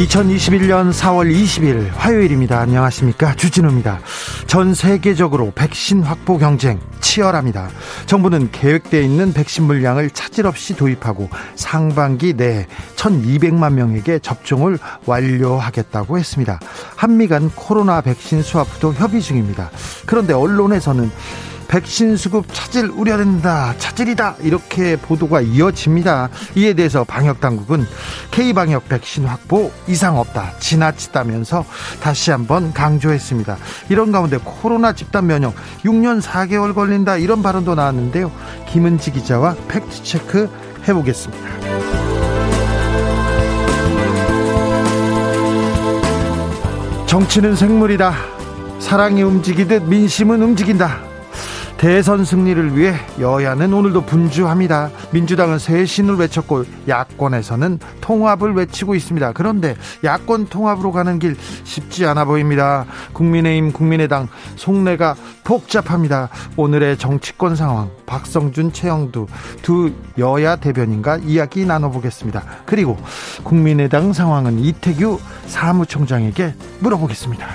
2021년 4월 20일 화요일입니다. 안녕하십니까. 주진우입니다. 전 세계적으로 백신 확보 경쟁 치열합니다. 정부는 계획되어 있는 백신 물량을 차질 없이 도입하고 상반기 내에 1200만 명에게 접종을 완료하겠다고 했습니다. 한미 간 코로나 백신 수합도 협의 중입니다. 그런데 언론에서는 백신 수급 차질 우려된다. 차질이다. 이렇게 보도가 이어집니다. 이에 대해서 방역 당국은 K방역 백신 확보 이상 없다. 지나치다면서 다시 한번 강조했습니다. 이런 가운데 코로나 집단 면역 6년 4개월 걸린다. 이런 발언도 나왔는데요. 김은지 기자와 팩트 체크 해 보겠습니다. 정치는 생물이다. 사랑이 움직이듯 민심은 움직인다. 대선 승리를 위해 여야는 오늘도 분주합니다. 민주당은 쇄신을 외쳤고 야권에서는 통합을 외치고 있습니다. 그런데 야권 통합으로 가는 길 쉽지 않아 보입니다. 국민의힘, 국민의당 속내가 복잡합니다. 오늘의 정치권 상황 박성준, 최영두 두 여야 대변인과 이야기 나눠보겠습니다. 그리고 국민의당 상황은 이태규 사무총장에게 물어보겠습니다.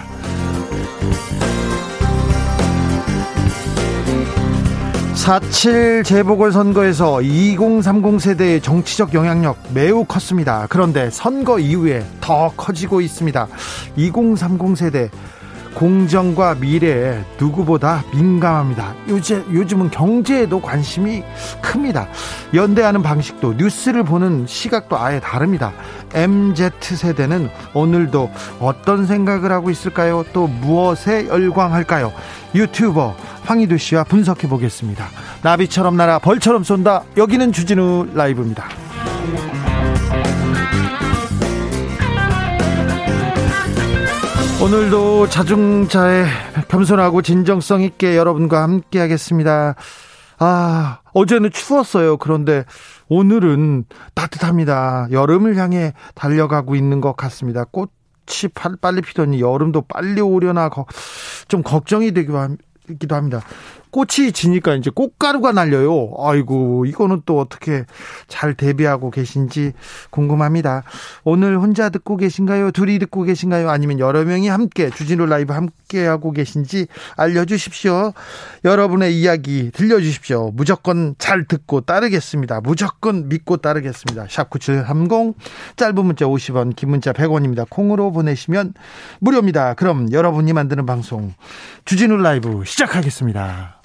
4.7 재보궐선거에서 2030 세대의 정치적 영향력 매우 컸습니다. 그런데 선거 이후에 더 커지고 있습니다. 2030 세대 공정과 미래에 누구보다 민감합니다. 요즘, 요즘은 경제에도 관심이 큽니다. 연대하는 방식도 뉴스를 보는 시각도 아예 다릅니다. MZ세대는 오늘도 어떤 생각을 하고 있을까요? 또 무엇에 열광할까요? 유튜버 황희두 씨와 분석해 보겠습니다. 나비처럼 날아 벌처럼 쏜다. 여기는 주진우 라이브입니다. 오늘도 자중자의 겸손하고 진정성 있게 여러분과 함께 하겠습니다. 아, 어제는 추웠어요. 그런데 오늘은 따뜻합니다. 여름을 향해 달려가고 있는 것 같습니다. 꽃이 빨리 피더니 여름도 빨리 오려나 좀 걱정이 되기도 합니다. 꽃이 지니까 이제 꽃가루가 날려요. 아이고, 이거는 또 어떻게 잘 대비하고 계신지 궁금합니다. 오늘 혼자 듣고 계신가요? 둘이 듣고 계신가요? 아니면 여러 명이 함께 주진우 라이브 함께 하고 계신지 알려주십시오. 여러분의 이야기 들려주십시오. 무조건 잘 듣고 따르겠습니다. 무조건 믿고 따르겠습니다. 샵9730 짧은 문자 50원, 긴 문자 100원입니다. 콩으로 보내시면 무료입니다. 그럼 여러분이 만드는 방송 주진우 라이브 시작하겠습니다.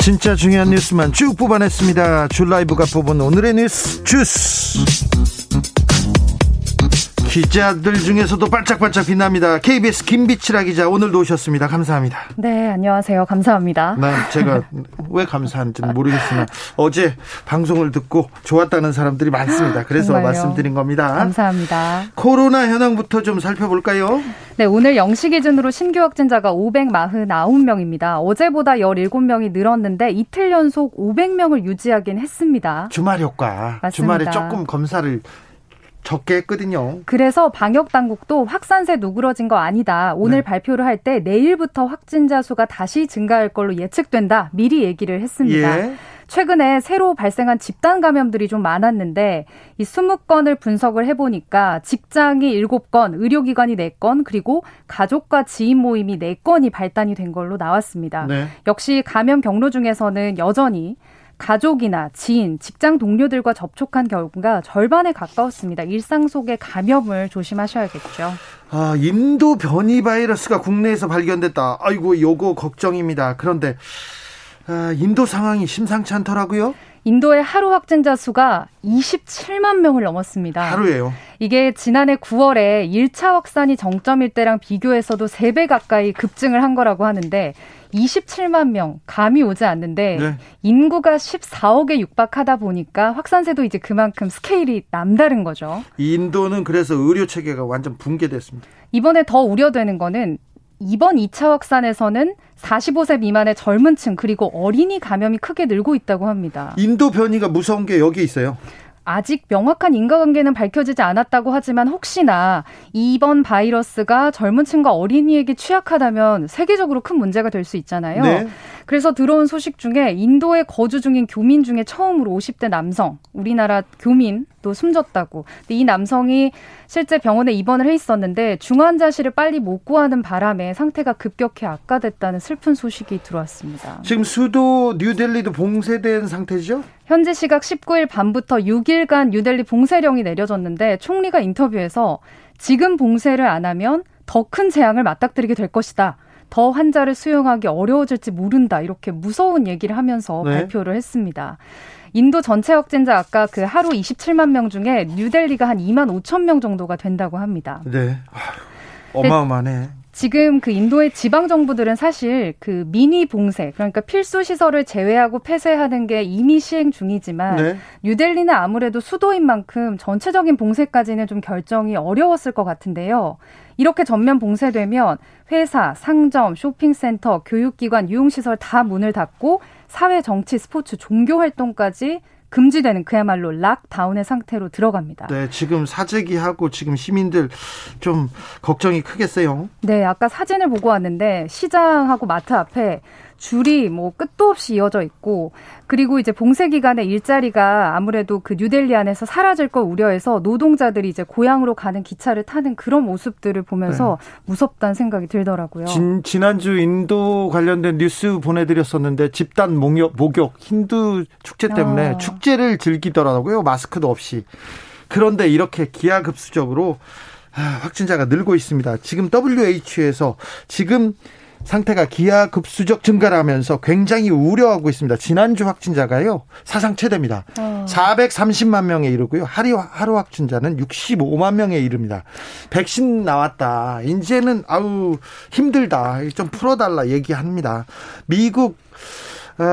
진짜 중요한 뉴스만 쭉 뽑아냈습니다. 줄 라이브가 뽑은 오늘의 뉴스 주스. 기자들 중에서도 반짝반짝 빛납니다. KBS 김비치라 기자 오늘도 오셨습니다. 감사합니다. 네, 안녕하세요. 감사합니다. 난 제가 왜 감사한지는 모르겠으나 어제 방송을 듣고 좋았다는 사람들이 많습니다. 그래서 정말요? 말씀드린 겁니다. 감사합니다. 코로나 현황부터 좀 살펴볼까요? 네, 오늘 영시 기준으로 신규 확진자가 549명입니다. 어제보다 17명이 늘었는데 이틀 연속 500명을 유지하긴 했습니다. 주말 효과. 맞습니다. 주말에 조금 검사를 적게 했거든요. 그래서 방역 당국도 확산세 누그러진 거 아니다. 오늘 네. 발표를 할 때 내일부터 확진자 수가 다시 증가할 걸로 예측된다. 미리 얘기를 했습니다. 예. 최근에 새로 발생한 집단 감염들이 좀 많았는데 이 20건을 분석을 해보니까 직장이 7건, 의료기관이 4건, 그리고 가족과 지인 모임이 4건이 발단이 된 걸로 나왔습니다. 네. 역시 감염 경로 중에서는 여전히 가족이나 지인, 직장 동료들과 접촉한 경우가 절반에 가까웠습니다. 일상 속의 감염을 조심하셔야겠죠. 아, 인도 변이 바이러스가 국내에서 발견됐다. 아이고, 요거 걱정입니다. 그런데 아, 인도 상황이 심상치 않더라고요. 인도의 하루 확진자 수가 27만 명을 넘었습니다. 하루에요. 이게 지난해 9월에 1차 확산이 정점일 때랑 비교해서도 3배 가까이 급증을 한 거라고 하는데 27만 명 감이 오지 않는데 네. 인구가 14억에 육박하다 보니까 확산세도 이제 그만큼 스케일이 남다른 거죠. 인도는 그래서 의료 체계가 완전 붕괴됐습니다. 이번에 더 우려되는 거는 이번 2차 확산에서는 45세 미만의 젊은 층 그리고 어린이 감염이 크게 늘고 있다고 합니다. 인도 변이가 무서운 게 여기 있어요. 아직 명확한 인과관계는 밝혀지지 않았다고 하지만 혹시나 이번 바이러스가 젊은 층과 어린이에게 취약하다면 세계적으로 큰 문제가 될 수 있잖아요. 네. 그래서 들어온 소식 중에 인도에 거주 중인 교민 중에 처음으로 50대 남성, 우리나라 교민도 숨졌다고. 근데 이 남성이 실제 병원에 입원을 해 있었는데 중환자실을 빨리 못 구하는 바람에 상태가 급격히 악화됐다는 슬픈 소식이 들어왔습니다. 지금 수도 뉴델리도 봉쇄된 상태죠? 현재 시각 19일 밤부터 6일간 뉴델리 봉쇄령이 내려졌는데 총리가 인터뷰에서 지금 봉쇄를 안 하면 더 큰 재앙을 맞닥뜨리게 될 것이다. 더 환자를 수용하기 어려워질지 모른다. 이렇게 무서운 얘기를 하면서 네. 발표를 했습니다. 인도 전체 확진자 아까 그 하루 27만 명 중에 뉴델리가 한 2만 5천 명 정도가 된다고 합니다. 네. 어마어마하네. 지금 그 인도의 지방 정부들은 사실 그 미니 봉쇄 그러니까 필수 시설을 제외하고 폐쇄하는 게 이미 시행 중이지만 네. 뉴델리는 아무래도 수도인 만큼 전체적인 봉쇄까지는 좀 결정이 어려웠을 것 같은데요. 이렇게 전면 봉쇄되면 회사, 상점, 쇼핑센터, 교육기관, 유흥시설 다 문을 닫고 사회, 정치, 스포츠, 종교 활동까지 금지되는 그야말로 락다운의 상태로 들어갑니다. 네, 지금 사재기하고 지금 시민들 좀 걱정이 크겠어요. 네, 아까 사진을 보고 왔는데 시장하고 마트 앞에 줄이 뭐 끝도 없이 이어져 있고 그리고 이제 봉쇄 기간에 일자리가 아무래도 그 뉴델리 안에서 사라질 걸 우려해서 노동자들이 이제 고향으로 가는 기차를 타는 그런 모습들을 보면서 네. 무섭다는 생각이 들더라고요. 진, 지난주 인도 관련된 뉴스 보내드렸었는데 집단 목욕, 목욕 힌두 축제 때문에 아. 축제를 즐기더라고요. 마스크도 없이. 그런데 이렇게 기하급수적으로 아, 확진자가 늘고 있습니다. 지금 WHO에서 지금 상태가 기하급수적 증가를 하면서 굉장히 우려하고 있습니다. 지난주 확진자가요, 사상 최대입니다. 어. 430만 명에 이르고요. 하루, 하루 확진자는 65만 명에 이릅니다. 백신 나왔다. 이제는, 아우, 힘들다. 좀 풀어달라 얘기합니다. 미국, 어,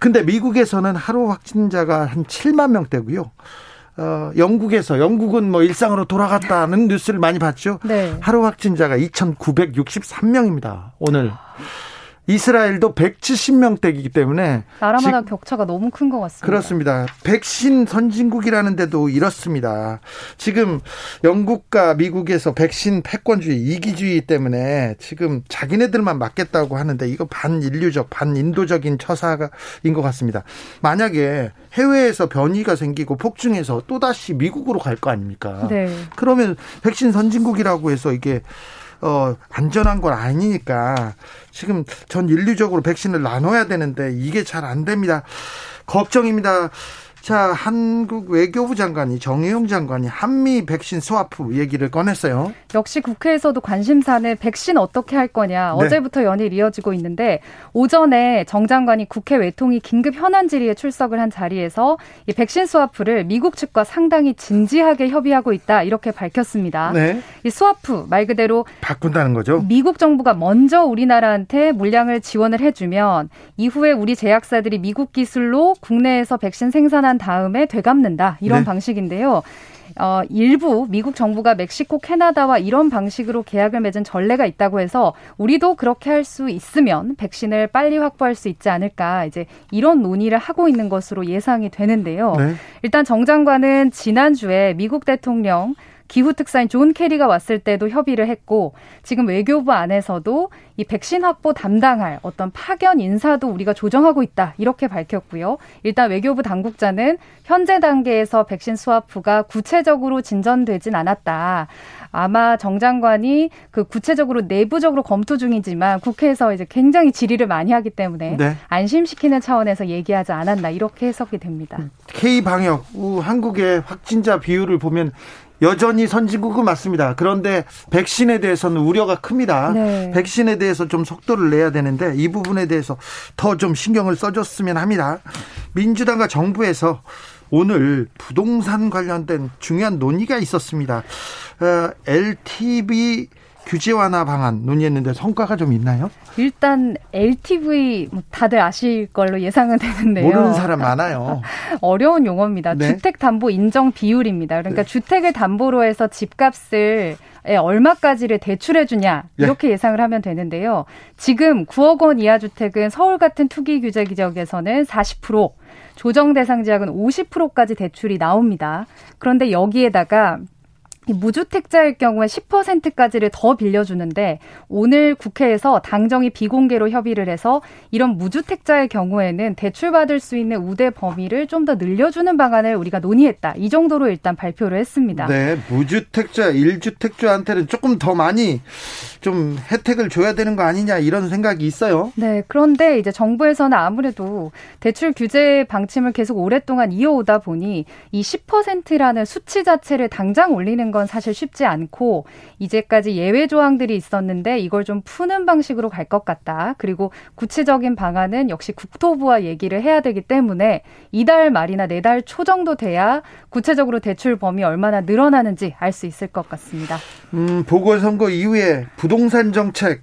근데 미국에서는 하루 확진자가 한 7만 명대고요. 어, 영국에서 영국은 뭐 일상으로 돌아갔다는 뉴스를 많이 봤죠. 네. 하루 확진자가 2,963명입니다. 오늘. 이스라엘도 170명대이기 때문에 나라마다 지, 격차가 너무 큰 것 같습니다. 그렇습니다. 백신 선진국이라는데도 이렇습니다. 지금 영국과 미국에서 백신 패권주의, 이기주의 때문에 지금 자기네들만 맞겠다고 하는데 이거 반인류적, 반인도적인 처사인 것 같습니다. 만약에 해외에서 변이가 생기고 폭증해서 또다시 미국으로 갈 거 아닙니까? 네. 그러면 백신 선진국이라고 해서 이게 어, 안전한 건 아니니까 지금 전 인류적으로 백신을 나눠야 되는데 이게 잘 안 됩니다. 걱정입니다. 자, 한국 외교부 장관이 정의용 장관이 한미 백신 스와프 얘기를 꺼냈어요. 역시 국회에서도 관심사는 백신 어떻게 할 거냐. 네. 어제부터 연일 이어지고 있는데 오전에 정 장관이 국회 외통위 긴급 현안 질의에 출석을 한 자리에서 이 백신 스와프를 미국 측과 상당히 진지하게 협의하고 있다 이렇게 밝혔습니다. 네. 이 스와프 말 그대로 바꾼다는 거죠. 미국 정부가 먼저 우리나라한테 물량을 지원을 해주면 이후에 우리 제약사들이 미국 기술로 국내에서 백신 생산한 한 다음에 되갚는다 이런 네. 방식인데요. 어, 일부 미국 정부가 멕시코, 캐나다와 이런 방식으로 계약을 맺은 전례가 있다고 해서 우리도 그렇게 할 수 있으면 백신을 빨리 확보할 수 있지 않을까 이제 이런 논의를 하고 있는 것으로 예상이 되는데요. 네. 일단 정 장관은 지난주에 미국 대통령 기후 특사인 존 케리가 왔을 때도 협의를 했고 지금 외교부 안에서도 이 백신 확보 담당할 어떤 파견 인사도 우리가 조정하고 있다 이렇게 밝혔고요. 일단 외교부 당국자는 현재 단계에서 백신 수화프가 구체적으로 진전되진 않았다. 아마 정 장관이 그 구체적으로 내부적으로 검토 중이지만 국회에서 이제 굉장히 질의를 많이 하기 때문에 네. 안심시키는 차원에서 얘기하지 않았나 이렇게 해석이 됩니다. K 방역 한국의 확진자 비율을 보면 여전히 선진국은 맞습니다. 그런데 백신에 대해서는 우려가 큽니다. 네. 백신에 대해서 좀 속도를 내야 되는데 이 부분에 대해서 더 좀 신경을 써줬으면 합니다. 민주당과 정부에서 오늘 부동산 관련된 중요한 논의가 있었습니다. 어, LTV 규제 완화 방안 논의했는데 성과가 좀 있나요? 일단 LTV 뭐 다들 아실 걸로 예상은 되는데요. 모르는 사람 많아요. 어려운 용어입니다. 네. 주택 담보 인정 비율입니다. 그러니까 네. 주택을 담보로 해서 집값을 얼마까지를 대출해 주냐 예. 이렇게 예. 예상을 하면 되는데요. 지금 9억 원 이하 주택은 서울 같은 투기 규제 지역에서는 40%, 조정 대상 지역은 50%까지 대출이 나옵니다. 그런데 여기에다가 무주택자일 경우에 10%까지를 더 빌려주는데 오늘 국회에서 당정이 비공개로 협의를 해서 이런 무주택자의 경우에는 대출받을 수 있는 우대 범위를 좀 더 늘려주는 방안을 우리가 논의했다. 이 정도로 일단 발표를 했습니다. 네, 무주택자, 1주택자한테는 조금 더 많이 좀 혜택을 줘야 되는 거 아니냐 이런 생각이 있어요. 네, 그런데 이제 정부에서는 아무래도 대출 규제 방침을 계속 오랫동안 이어오다 보니 이 10%라는 수치 자체를 당장 올리는 건 사실 쉽지 않고 이제까지 예외 조항들이 있었는데 이걸 좀 푸는 방식으로 갈 것 같다. 그리고 구체적인 방안은 역시 국토부와 얘기를 해야 되기 때문에 이달 말이나 내달 초 정도 돼야 구체적으로 대출 범위 얼마나 늘어나는지 알 수 있을 것 같습니다. 음, 보궐선거 이후에 부동산 정책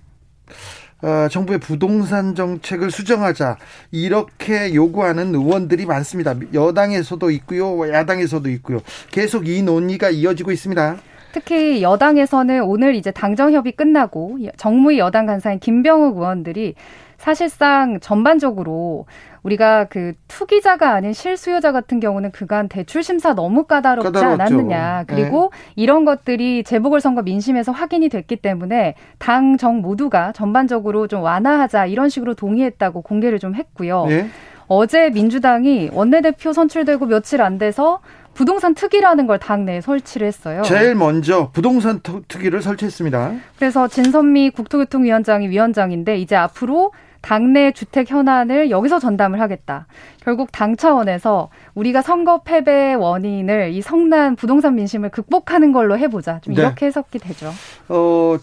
어, 정부의 부동산 정책을 수정하자 이렇게 요구하는 의원들이 많습니다. 여당에서도 있고요, 야당에서도 있고요. 계속 이 논의가 이어지고 있습니다. 특히 여당에서는 오늘 이제 당정 협의 끝나고 정무위 여당 간사인 김병욱 의원들이 사실상 전반적으로 우리가 그 투기자가 아닌 실수요자 같은 경우는 그간 대출 심사 너무 까다롭지 까다롭죠. 않았느냐. 그리고 네. 이런 것들이 재보궐선거 민심에서 확인이 됐기 때문에 당 정 모두가 전반적으로 좀 완화하자 이런 식으로 동의했다고 공개를 좀 했고요. 네. 어제 민주당이 원내대표 선출되고 며칠 안 돼서 부동산 특위라는 걸 당내에 설치를 했어요. 제일 먼저 부동산 특위를 설치했습니다. 그래서 진선미 국토교통위원장이 위원장인데 이제 앞으로 당내 주택 현안을 여기서 전담을 하겠다. 결국 당 차원에서 우리가 선거 패배 원인을 이 성난 부동산 민심을 극복하는 걸로 해보자. 좀 네. 이렇게 해석이 되죠. 어,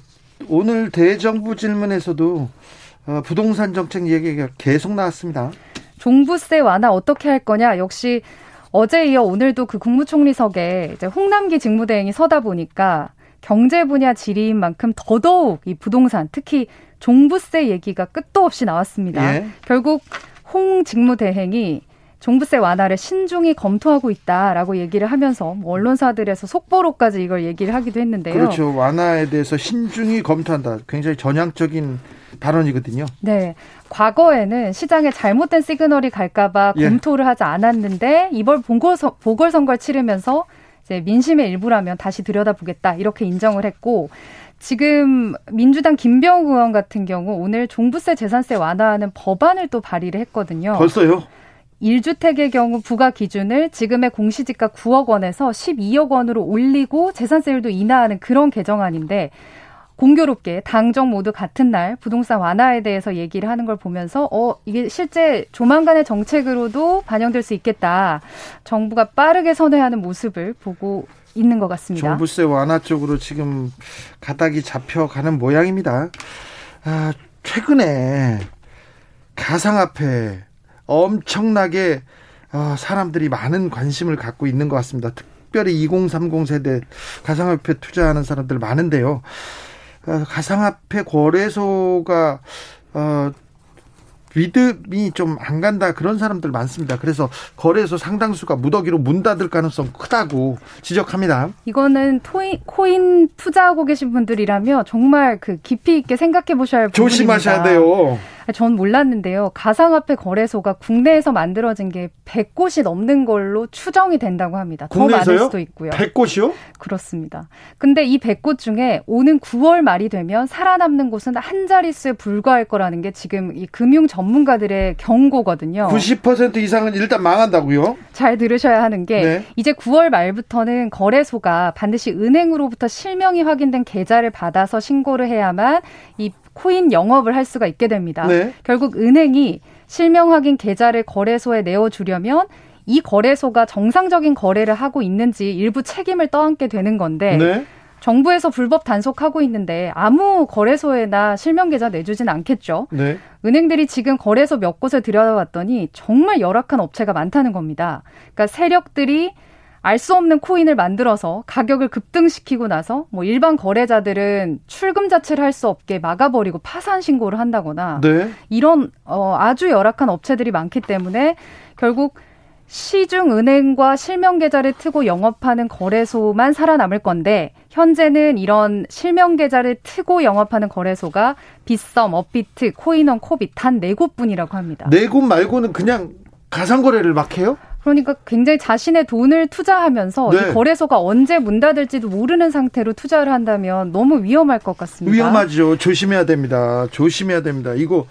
오늘 대정부 질문에서도 어, 부동산 정책 얘기가 계속 나왔습니다. 종부세 완화 어떻게 할 거냐? 역시 어제 이어 오늘도 그 국무총리석에 이제 홍남기 직무대행이 서다 보니까 경제 분야 질의인 만큼 더더욱 이 부동산 특히 종부세 얘기가 끝도 없이 나왔습니다. 예. 결국 홍 직무대행이 종부세 완화를 신중히 검토하고 있다라고 얘기를 하면서 뭐 언론사들에서 속보로까지 이걸 얘기를 하기도 했는데요. 그렇죠. 완화에 대해서 신중히 검토한다. 굉장히 전향적인 발언이거든요. 네. 과거에는 시장에 잘못된 시그널이 갈까봐 예. 검토를 하지 않았는데 이번 보궐선거를 치르면서 이제 민심의 일부라면 다시 들여다보겠다 이렇게 인정을 했고 지금 민주당 김병욱 의원 같은 경우 오늘 종부세 재산세 완화하는 법안을 또 발의를 했거든요. 벌써요? 1주택의 경우 부과 기준을 지금의 공시지가 9억 원에서 12억 원으로 올리고 재산세율도 인하하는 그런 개정안인데 공교롭게 당정 모두 같은 날 부동산 완화에 대해서 얘기를 하는 걸 보면서 어 이게 실제 조만간의 정책으로도 반영될 수 있겠다. 정부가 빠르게 선회하는 모습을 보고 있는 것 같습니다. 종부세 완화 쪽으로 지금 가닥이 잡혀가는 모양입니다. 아, 최근에 가상화폐 엄청나게 어, 사람들이 많은 관심을 갖고 있는 것 같습니다. 특별히 2030 세대 가상화폐 투자하는 사람들 많은데요. 어, 가상화폐 거래소가 어, 믿음이 좀 안 간다 그런 사람들 많습니다. 그래서 거래소 상당수가 무더기로 문 닫을 가능성 크다고 지적합니다. 이거는 토인, 코인 투자하고 계신 분들이라면 정말 그 깊이 있게 생각해 보셔야 할 조심하셔야 돼요. 전 몰랐는데요. 가상화폐 거래소가 국내에서 만들어진 게 100곳이 넘는 걸로 추정이 된다고 합니다. 더 국내에서요? 많을 수도 있고요. 100곳이요? 그렇습니다. 근데 이 100곳 중에 오는 9월 말이 되면 살아남는 곳은 한 자릿수에 불과할 거라는 게 지금 이 금융 전문가들의 경고거든요. 90% 이상은 일단 망한다고요? 잘 들으셔야 하는 게 네. 이제 9월 말부터는 거래소가 반드시 은행으로부터 실명이 확인된 계좌를 받아서 신고를 해야만 이 코인 영업을 할 수가 있게 됩니다. 네. 결국 은행이 실명 확인 계좌를 거래소에 내어주려면 이 거래소가 정상적인 거래를 하고 있는지 일부 책임을 떠안게 되는 건데 네. 정부에서 불법 단속하고 있는데 아무 거래소에나 실명 계좌 내주진 않겠죠. 네. 은행들이 지금 거래소 몇 곳에 들여다봤더니 정말 열악한 업체가 많다는 겁니다. 그러니까 세력들이 알 수 없는 코인을 만들어서 가격을 급등시키고 나서 뭐 일반 거래자들은 출금 자체를 할 수 없게 막아버리고 파산 신고를 한다거나 네. 이런 어 아주 열악한 업체들이 많기 때문에 결국 시중 은행과 실명 계좌를 트고 영업하는 거래소만 살아남을 건데 현재는 이런 실명 계좌를 트고 영업하는 거래소가 빗썸, 업비트, 코인원, 코빗 단 네 곳뿐이라고 합니다. 네 곳 말고는 그냥 가상 거래를 막 해요? 그러니까 굉장히 자신의 돈을 투자하면서 네. 이 거래소가 언제 문 닫을지도 모르는 상태로 투자를 한다면 너무 위험할 것 같습니다. 위험하죠. 조심해야 됩니다. 조심해야 됩니다. 이거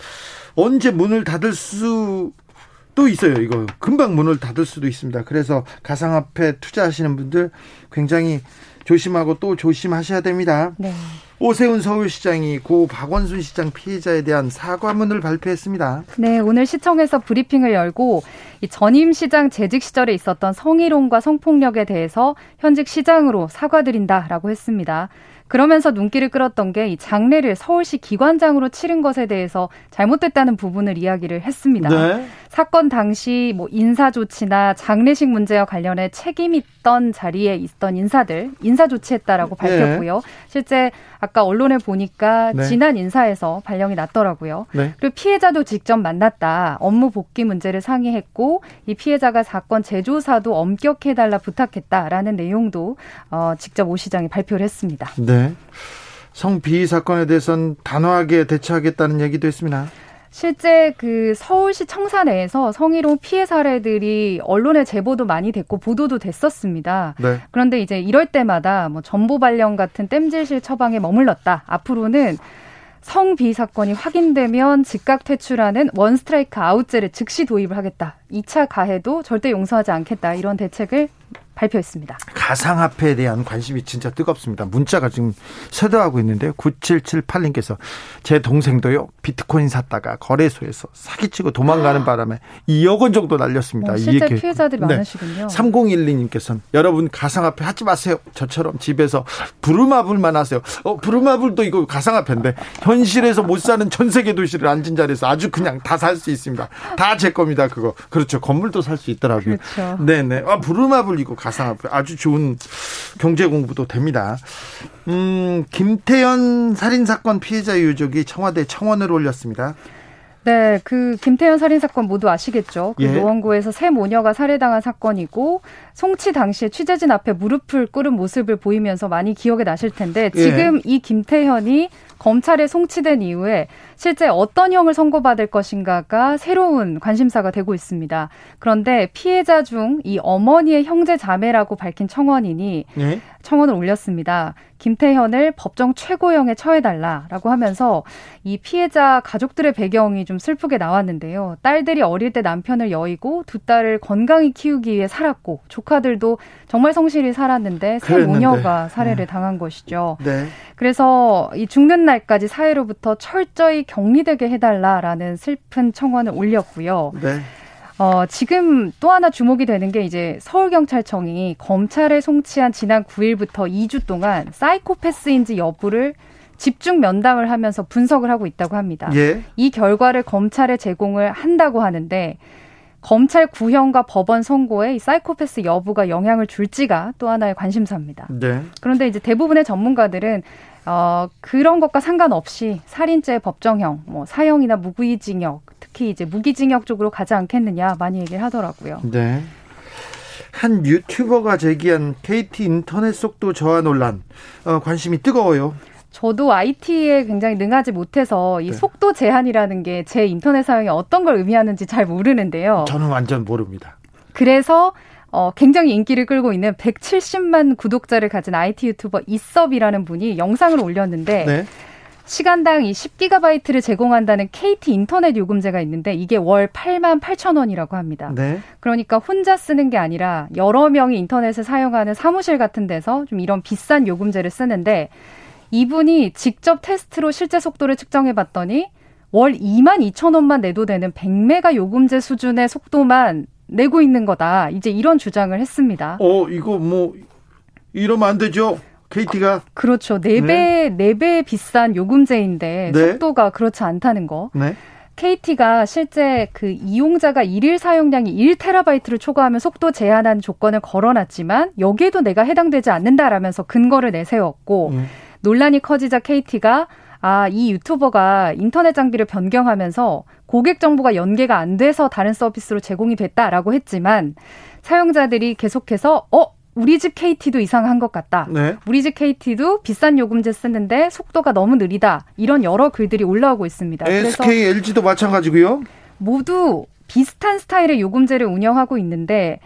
언제 문을 닫을 수또 있어요. 이거 금방 문을 닫을 수도 있습니다. 그래서 가상화폐 투자하시는 분들 굉장히 조심하고 또 조심하셔야 됩니다. 네. 오세훈 서울시장이 고 박원순 시장 피해자에 대한 사과문을 발표했습니다. 네, 오늘 시청에서 브리핑을 열고 이 전임 시장 재직 시절에 있었던 성희롱과 성폭력에 대해서 현직 시장으로 사과드린다라고 했습니다. 그러면서 눈길을 끌었던 게 이 장례를 서울시 기관장으로 치른 것에 대해서 잘못됐다는 부분을 이야기를 했습니다. 네. 사건 당시 뭐 인사 조치나 장례식 문제와 관련해 책임 있던 자리에 있던 인사들 인사 조치했다라고 네. 밝혔고요. 네. 실제 아까 언론에 보니까 네. 지난 인사에서 발령이 났더라고요. 네. 그리고 피해자도 직접 만났다. 업무 복귀 문제를 상의했고 이 피해자가 사건 재조사도 엄격해달라 부탁했다라는 내용도 어, 직접 오 시장이 발표를 했습니다. 네. 성비위 사건에 대해서는 단호하게 대처하겠다는 얘기도 했습니다. 실제 그 서울시 청사 내에서 성희롱 피해 사례들이 언론에 제보도 많이 됐고 보도도 됐었습니다. 네. 그런데 이제 이럴 때마다 뭐 전보 발령 같은 땜질실 처방에 머물렀다. 앞으로는 성비 사건이 확인되면 즉각 퇴출하는 원 스트라이크 아웃제를 즉시 도입을 하겠다. 2차 가해도 절대 용서하지 않겠다. 이런 대책을 발표했습니다. 가상화폐에 대한 관심이 진짜 뜨겁습니다. 문자가 지금 쇄도하고 있는데요. 9778님께서 제 동생도요. 비트코인 샀다가 거래소에서 사기치고 도망가는 바람에 2억 원 정도 날렸습니다. 어, 실제 얘기. 피해자들이 네. 많으시군요. 3012님께서는 여러분 가상화폐 하지 마세요. 저처럼 집에서 부루마블만 하세요. 어, 부루마블도 이거 가상화폐인데 현실에서 못 사는 전 세계 도시를 앉은 자리에서 아주 그냥 다 살 수 있습니다. 다 제 겁니다. 그거. 그렇죠. 건물도 살 수 있더라고요. 그렇죠. 네네. 아, 부루마블 이거 가상 화폐 아주 좋은 경제 공부도 됩니다. 음, 김태현 살인 사건 피해자 유족이 청와대 청원을 올렸습니다. 네, 그 김태현 살인 사건 모두 아시겠죠? 그 예. 노원구에서 새 모녀가 살해당한 사건이고 송치 당시에 취재진 앞에 무릎을 꿇은 모습을 보이면서 많이 기억에 나실 텐데 예. 지금 예. 이 김태현이 검찰에 송치된 이후에 실제 어떤 형을 선고받을 것인가가 새로운 관심사가 되고 있습니다. 그런데 피해자 중 이 어머니의 형제 자매라고 밝힌 청원인이 네? 청원을 올렸습니다. 김태현을 법정 최고형에 처해달라라고 하면서 이 피해자 가족들의 배경이 좀 슬프게 나왔는데요. 딸들이 어릴 때 남편을 여의고 두 딸을 건강히 키우기 위해 살았고 조카들도 정말 성실히 살았는데 새 모녀가 살해를 네. 당한 것이죠. 네. 그래서 이 죽는 날까지 사회로부터 철저히 격리되게 해달라라는 슬픈 청원을 올렸고요. 네. 어, 지금 또 하나 주목이 되는 게 이제 서울경찰청이 검찰에 송치한 지난 9일부터 2주 동안 사이코패스인지 여부를 집중 면담을 하면서 분석을 하고 있다고 합니다. 예. 이 결과를 검찰에 제공을 한다고 하는데 검찰 구형과 법원 선고에 이 사이코패스 여부가 영향을 줄지가 또 하나의 관심사입니다. 네. 그런데 이제 대부분의 전문가들은 어, 그런 것과 상관없이 살인죄 법정형, 뭐 사형이나 무기징역, 특히 이제 무기징역 쪽으로 가지 않겠느냐 많이 얘기를 하더라고요. 네. 한 유튜버가 제기한 KT 인터넷 속도 저하 논란 어, 관심이 뜨거워요. 저도 IT에 굉장히 능하지 못해서 이 네. 속도 제한이라는 게 제 인터넷 사용에 어떤 걸 의미하는지 잘 모르는데요. 저는 완전 모릅니다. 그래서 어, 굉장히 인기를 끌고 있는 170만 구독자를 가진 IT 유튜버 이섭이라는 분이 영상을 올렸는데 네. 시간당 이 10기가바이트를 제공한다는 KT 인터넷 요금제가 있는데 이게 월 8만 8천 원이라고 합니다. 네. 그러니까 혼자 쓰는 게 아니라 여러 명이 인터넷을 사용하는 사무실 같은 데서 좀 이런 비싼 요금제를 쓰는데 이분이 직접 테스트로 실제 속도를 측정해 봤더니 월 2만 2천 원만 내도 되는 100메가 요금제 수준의 속도만 내고 있는 거다. 이제 이런 주장을 했습니다. 어, 이거 뭐 이러면 안 되죠. KT가 그렇죠. 4배 네. 4배 비싼 요금제인데 네. 속도가 그렇지 않다는 거. 네. KT가 실제 그 이용자가 일일 사용량이 1테라바이트를 초과하면 속도 제한한 조건을 걸어놨지만 여기에도 내가 해당되지 않는다라면서 근거를 내세웠고 음. 논란이 커지자 KT가 아, 이 유튜버가 인터넷 장비를 변경하면서 고객 정보가 연계가 안 돼서 다른 서비스로 제공이 됐다라고 했지만 사용자들이 계속해서 어 우리 집 KT도 이상한 것 같다. 네. 우리 집 KT도 비싼 요금제 쓰는데 속도가 너무 느리다. 이런 여러 글들이 올라오고 있습니다. SK, LG도 마찬가지고요. 모두 비슷한 스타일의 요금제를 운영하고 있는데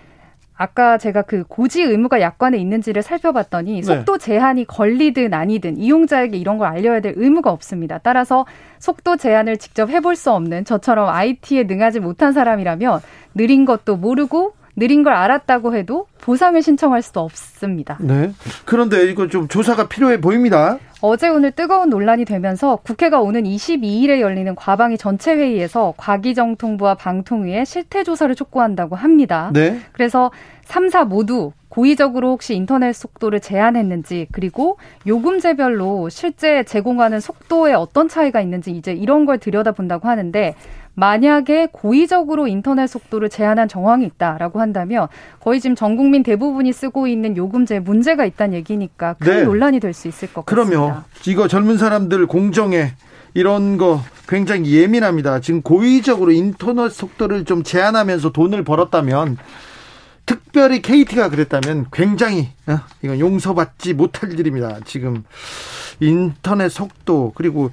아까 제가 그 고지 의무가 약관에 있는지를 살펴봤더니 네. 속도 제한이 걸리든 아니든 이용자에게 이런 걸 알려야 될 의무가 없습니다. 따라서 속도 제한을 직접 해볼 수 없는 저처럼 IT에 능하지 못한 사람이라면 느린 것도 모르고 느린 걸 알았다고 해도 보상을 신청할 수도 없습니다. 네. 그런데 이거 좀 조사가 필요해 보입니다. 어제 오늘 뜨거운 논란이 되면서 국회가 오는 22일에 열리는 과방위 전체 회의에서 과기정통부와 방통위에 실태 조사를 촉구한다고 합니다. 네. 그래서 3사 모두 고의적으로 혹시 인터넷 속도를 제한했는지 그리고 요금제별로 실제 제공하는 속도에 어떤 차이가 있는지 이제 이런 걸 들여다본다고 하는데 만약에 고의적으로 인터넷 속도를 제한한 정황이 있다라고 한다면 거의 지금 전 국민 대부분이 쓰고 있는 요금제에 문제가 있다는 얘기니까 큰 네. 논란이 될 수 있을 것 같습니다. 그럼요. 이거 젊은 사람들 공정에 이런 거 굉장히 예민합니다. 지금 고의적으로 인터넷 속도를 좀 제한하면서 돈을 벌었다면 특별히 KT가 그랬다면 굉장히 어, 이건 용서받지 못할 일입니다. 지금 인터넷 속도 그리고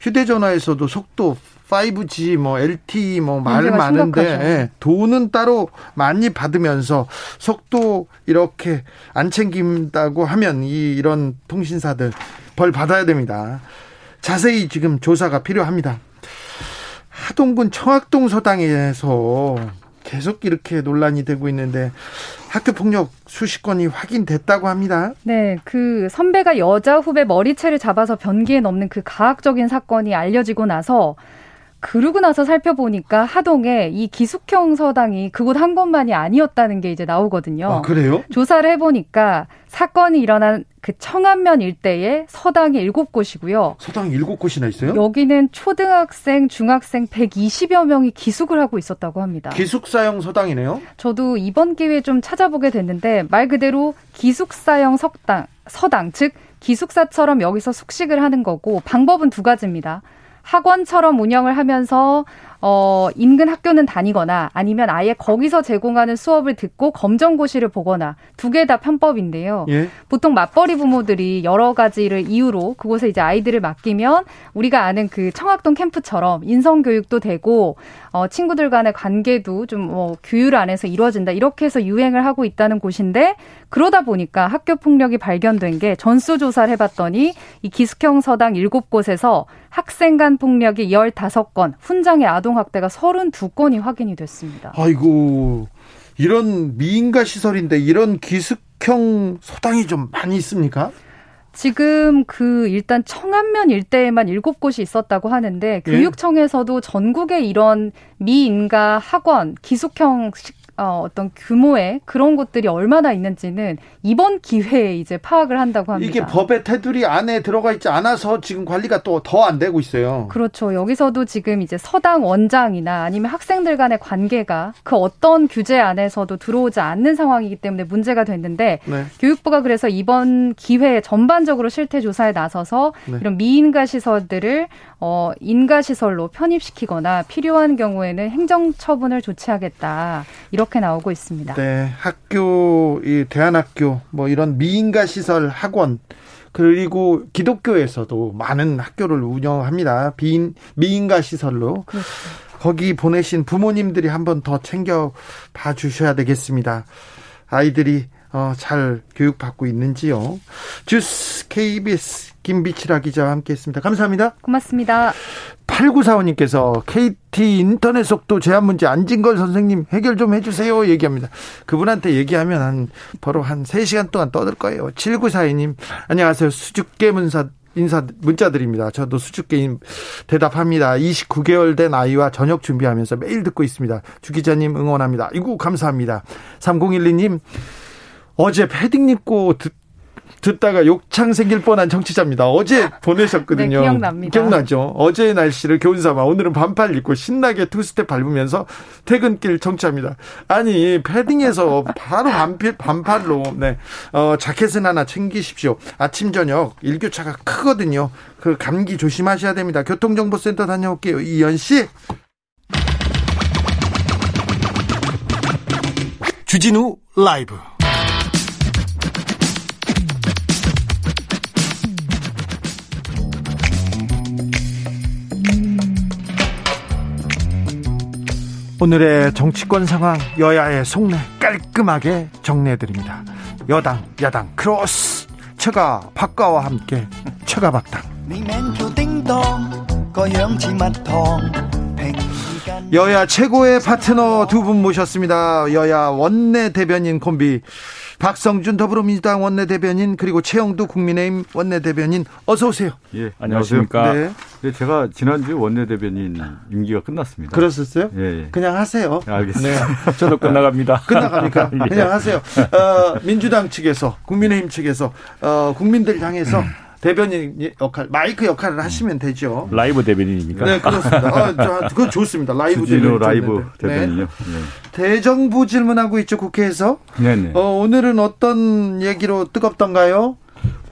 휴대전화에서도 속도 5G 뭐 LTE 뭐말 많은데 예, 돈은 따로 많이 받으면서 속도 이렇게 안 챙긴다고 하면 이 이런 통신사들 벌 받아야 됩니다. 자세히 지금 조사가 필요합니다. 하동군 청학동 서당에서 계속 이렇게 논란이 되고 있는데 학교 폭력 수십 건이 확인됐다고 합니다. 네, 그 선배가 여자 후배 머리채를 잡아서 변기에 넣는 그 가학적인 사건이 알려지고 나서 그러고 나서 살펴보니까 하동에 이 기숙형 서당이 그곳 한 곳만이 아니었다는 게 이제 나오거든요. 아, 그래요? 조사를 해보니까 사건이 일어난 그 청안면 일대에 서당이 일곱 곳이고요. 서당 일곱 곳이나 있어요? 여기는 초등학생, 중학생 120여 명이 기숙을 하고 있었다고 합니다. 기숙사형 서당이네요? 저도 이번 기회에 좀 찾아보게 됐는데 말 그대로 기숙사형 석당, 서당, 즉 기숙사처럼 여기서 숙식을 하는 거고 방법은 두 가지입니다. 학원처럼 운영을 하면서 어, 인근 학교는 다니거나 아니면 아예 거기서 제공하는 수업을 듣고 검정고시를 보거나 두 개 다 편법인데요. 예? 보통 맞벌이 부모들이 여러 가지를 이유로 그곳에 이제 아이들을 맡기면 우리가 아는 그 청학동 캠프처럼 인성 교육도 되고 어, 친구들 간의 관계도 좀뭐 규율 안에서 이루어진다. 이렇게 해서 유행을 하고 있다는 곳인데 그러다 보니까 학교 폭력이 발견된 게 전수 조사를 해봤더니 이 기숙형 서당 7곳에서 학생 간 폭력이 15건, 훈장의 아동 학대가 32건이 확인이 됐습니다. 아이고, 이런 미인가 시설인데 이런 기숙형 서당이 좀 많이 있습니까? 지금 그 일단 청안면 일대에만 일곱 곳이 있었다고 하는데 예? 교육청에서도 전국에 이런 미인가 학원 기숙형 어, 어떤 규모의 그런 것들이 얼마나 있는지는 이번 기회에 이제 파악을 한다고 합니다. 이게 법의 테두리 안에 들어가 있지 않아서 지금 관리가 또 더 안 되고 있어요. 그렇죠. 여기서도 지금 이제 서당 원장이나 아니면 학생들 간의 관계가 그 어떤 규제 안에서도 들어오지 않는 상황이기 때문에 문제가 됐는데 네. 교육부가 그래서 이번 기회에 전반적으로 실태 조사에 나서서 네. 이런 미인가 시설들을 어, 인가 시설로 편입시키거나 필요한 경우에는 행정 처분을 조치하겠다. 이렇게 나오고 있습니다. 네, 학교 이 대안학교 뭐 이런 미인가 시설 학원 그리고 기독교에서도 많은 학교를 운영합니다. 비인, 미인가 시설로. 그렇죠. 거기 보내신 부모님들이 한번 더 챙겨 봐 주셔야 되겠습니다. 아이들이 어, 잘 교육받고 있는지요. 주스 KBS 김비치라 기자와 함께했습니다. 감사합니다. 고맙습니다. 8945님께서 KT 인터넷 속도 제한 문제 안진걸 선생님 해결 좀 해주세요 얘기합니다. 그분한테 얘기하면 한 바로 한 3시간 동안 떠들 거예요. 7942님 안녕하세요. 수줍게 문사 인사 문자 드립니다. 저도 수줍게 대답합니다. 29개월 된 아이와 저녁 준비하면서 매일 듣고 있습니다. 주 기자님 응원합니다. 이고 감사합니다. 3012님 어제 패딩 입고 듣, 듣다가 욕창 생길 뻔한 정치자입니다. 어제 보내셨거든요. 네, 기억납니다. 기억나죠? 어제의 날씨를 교훈 삼아 오늘은 반팔 입고 신나게 투스텝 밟으면서 퇴근길 정치합니다. 아니 패딩에서 바로 반필, 반팔로 네 어, 자켓은 하나 챙기십시오. 아침 저녁 일교차가 크거든요. 그 감기 조심하셔야 됩니다. 교통정보센터 다녀올게요. 이현 씨. 주진우 라이브. 오늘의 정치권 상황 여야의 속내 깔끔하게 정리해드립니다. 여당 야당 크로스 처가 박가와 함께 처가 박당 여야 최고의 파트너 두 분 모셨습니다. 여야 원내 대변인 콤비 박성준 더불어민주당 원내대변인 그리고 최영두 국민의힘 원내대변인 어서 오세요. 예, 안녕하십니까. 네. 네 제가 지난주 원내대변인 임기가 끝났습니다. 그랬었어요? 예, 예. 그냥 하세요. 네, 알겠습니다. 네. 저도 끝나갑니다. 끝나갑니까? 예. 그냥 하세요. 어, 민주당 측에서 국민의힘 측에서 어, 국민들 향해서 대변인 역할, 마이크 역할을 하시면 되죠. 라이브 대변인입니까? 네, 그렇습니다. 아, 저, 그건 좋습니다. 라이브 대변인. 라이브 대변인요. 네. 네. 대정부 질문하고 있죠, 국회에서. 네네. 어, 오늘은 어떤 얘기로 뜨겁던가요?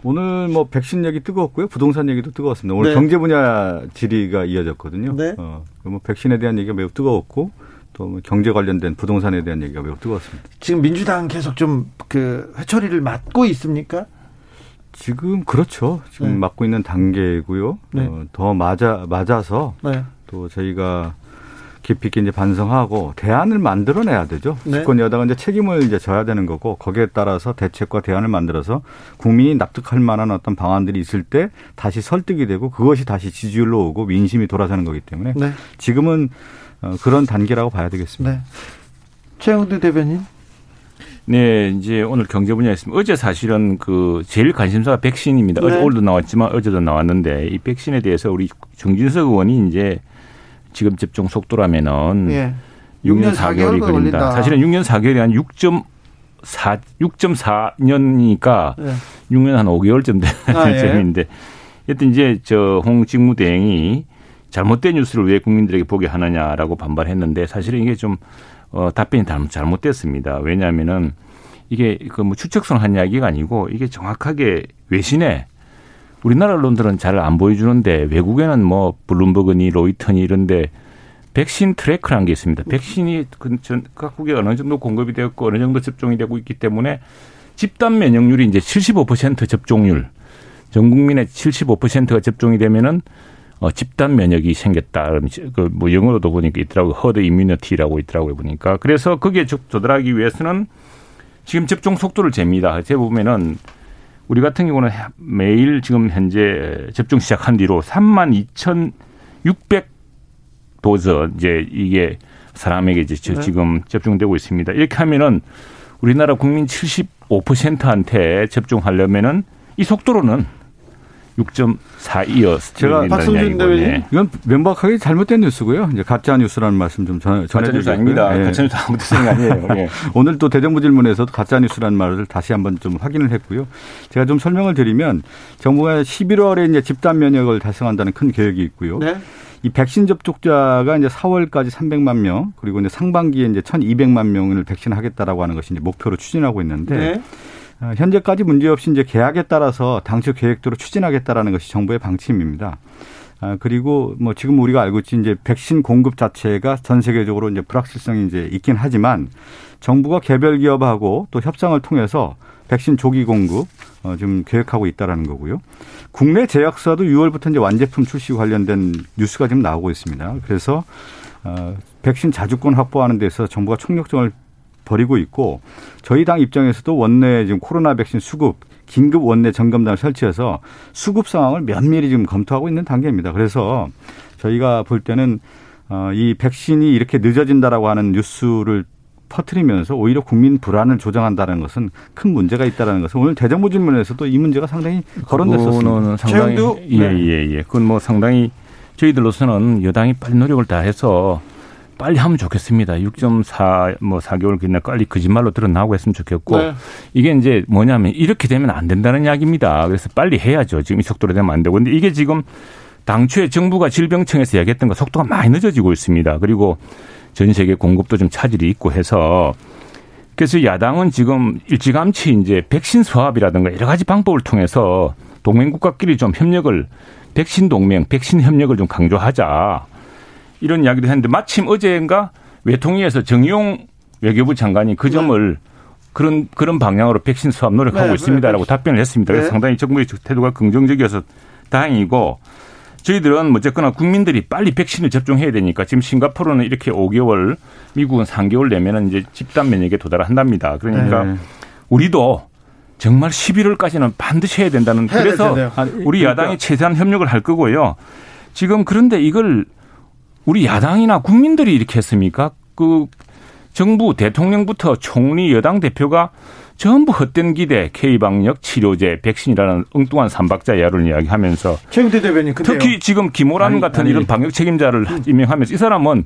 오늘 뭐 백신 얘기 뜨거웠고요. 부동산 얘기도 뜨거웠습니다. 오늘 네. 경제 분야 질의가 이어졌거든요. 네. 어, 뭐 백신에 대한 얘기가 매우 뜨거웠고 또뭐 경제 관련된 부동산에 대한 얘기가 매우 뜨거웠습니다. 지금 민주당 계속 좀 그 회초리를 맞고 있습니까? 지금 그렇죠. 지금 네. 맡고 있는 단계고요. 네. 어, 더 맞아 맞아서 네. 또 저희가 깊이 있게 이제 반성하고 대안을 만들어내야 되죠. 네. 집권 여당은 이제 책임을 이제 져야 되는 거고 거기에 따라서 대책과 대안을 만들어서 국민이 납득할 만한 어떤 방안들이 있을 때 다시 설득이 되고 그것이 다시 지지율로 오고 민심이 돌아서는 거기 때문에 네. 지금은 어, 그런 단계라고 봐야 되겠습니다. 네. 최영두 대변인. 네, 이제 오늘 경제 분야에 있습니다. 어제 사실은 그 제일 관심사가 백신입니다. 네. 어제 오늘도 나왔지만 어제도 나왔는데 이 백신에 대해서 우리 정진석 의원이 이제 지금 접종 속도라면은 네. 6년 4개월이 걸린다. 걸린다. 사실은 6년 4개월이 한6.4 6.4년이니까 네. 6년 한 5개월쯤 되는 아, 예. 셈인데 여튼 이제 저 홍직무대행이 잘못된 뉴스를 왜 국민들에게 보게 하느냐라고 반발했는데 사실은 이게 좀 어, 답변이 잘못됐습니다. 왜냐하면은 이게 그 뭐 추측성 한 이야기가 아니고 이게 정확하게 외신에 우리나라 언론들은 잘 안 보여주는데 외국에는 뭐 블룸버그니 로이터니 이런데 백신 트래크라는 게 있습니다. 백신이 그 각국에 어느 정도 공급이 되었고 어느 정도 접종이 되고 있기 때문에 집단 면역률이 이제 75% 접종률 전 국민의 75%가 접종이 되면은 어, 집단 면역이 생겼다. 그뭐 영어로도 보니까 있더라고요. 허드 이뮤니티라고 있더라고요. 보니까. 그래서 거기에 조달하기 위해서는 지금 접종 속도를 잽니다. 제 보면은 우리 같은 경우는 매일 지금 현재 접종 시작한 뒤로 3만 2,600 도서 이제 이게 사람에게 이제 네. 지금 접종되고 있습니다. 이렇게 하면은 우리나라 국민 75%한테 접종하려면은 이 속도로는 6.42여 제가 박성준 대변인 이건 명백하게 잘못된 뉴스고요. 이제 가짜 뉴스라는 말씀 좀 전해 가짜 뉴스 아닙니다. 네. 가짜 뉴스 아무도 생각 아니에요. 네. 오늘 또 대정부 질문에서도 가짜 뉴스라는 말을 다시 한번 좀 확인을 했고요. 제가 좀 설명을 드리면 정부가 11월에 이제 집단 면역을 달성한다는 큰 계획이 있고요. 네. 이 백신 접촉자가 이제 4월까지 300만 명 그리고 이제 상반기에 이제 1,200만 명을 백신하겠다라고 하는 것이 이제 목표로 추진하고 있는데 네. 어, 현재까지 문제없이 이제 계약에 따라서 당초 계획대로 추진하겠다라는 것이 정부의 방침입니다. 아, 그리고 뭐 지금 우리가 알고 있지 이제 백신 공급 자체가 전 세계적으로 이제 불확실성이 이제 있긴 하지만 정부가 개별 기업하고 또 협상을 통해서 백신 조기 공급 어, 좀 계획하고 있다라는 거고요. 국내 제약사도 6월부터 이제 완제품 출시 관련된 뉴스가 지금 나오고 있습니다. 그래서 어, 백신 자주권 확보하는 데서 정부가 총력전을 벌이고 있고 저희 당 입장에서도 원내 지금 코로나 백신 수급 긴급 원내 점검단을 설치해서 수급 상황을 면밀히 지금 검토하고 있는 단계입니다. 그래서 저희가 볼 때는 어, 이 백신이 이렇게 늦어진다라고 하는 뉴스를 퍼트리면서 오히려 국민 불안을 조장한다는 것은 큰 문제가 있다는 것은 오늘 대정부 질문에서도 이 문제가 상당히 거론됐었습니다. 상당히 예예예. 예, 예. 그건 뭐 상당히 저희들로서는 여당이 빨리 노력을 다해서 빨리 하면 좋겠습니다. 6.4뭐 4개월 기내 빨리 거짓말로 드러나고 했으면 좋겠고 네. 이게 이제 뭐냐면 이렇게 되면 안 된다는 이야기입니다. 그래서 빨리 해야죠. 지금 이 속도로 되면 안 되고 근데 이게 지금 당초에 정부가 질병청에서 이야기했던 거 속도가 많이 늦어지고 있습니다. 그리고 전 세계 공급도 좀 차질이 있고 해서 그래서 야당은 지금 일찌감치 이제 백신 수합이라든가 여러 가지 방법을 통해서 동맹국가끼리 좀 협력을 백신 동맹, 백신 협력을 좀 강조하자. 이런 이야기도 했는데 마침 어제인가 외통위에서 정용 외교부 장관이 그 점을 네. 그런 그런 방향으로 백신 수합 노력하고 네, 있습니다라고 네. 답변을 했습니다. 그래서 네. 상당히 정부의 태도가 긍정적이어서 다행이고 저희들은 어쨌거나 국민들이 빨리 백신을 접종해야 되니까 지금 싱가포르는 이렇게 5개월, 미국은 3개월 내면은 이제 집단 면역에 도달한답니다. 그러니까 네. 우리도 정말 11월까지는 반드시 해야 된다는 그래서 우리 그러니까. 야당이 최대한 협력을 할 거고요. 지금 그런데 이걸 우리 야당이나 국민들이 이렇게 했습니까? 그 정부 대통령부터 총리 여당 대표가 전부 헛된 기대, K방역, 치료제, 백신이라는 엉뚱한 삼박자 야론 이야기하면서 최근태 대변인. 특히 지금 김호란 아니, 같은 아니, 이런 방역 책임자를 음. 임명하면서 이 사람은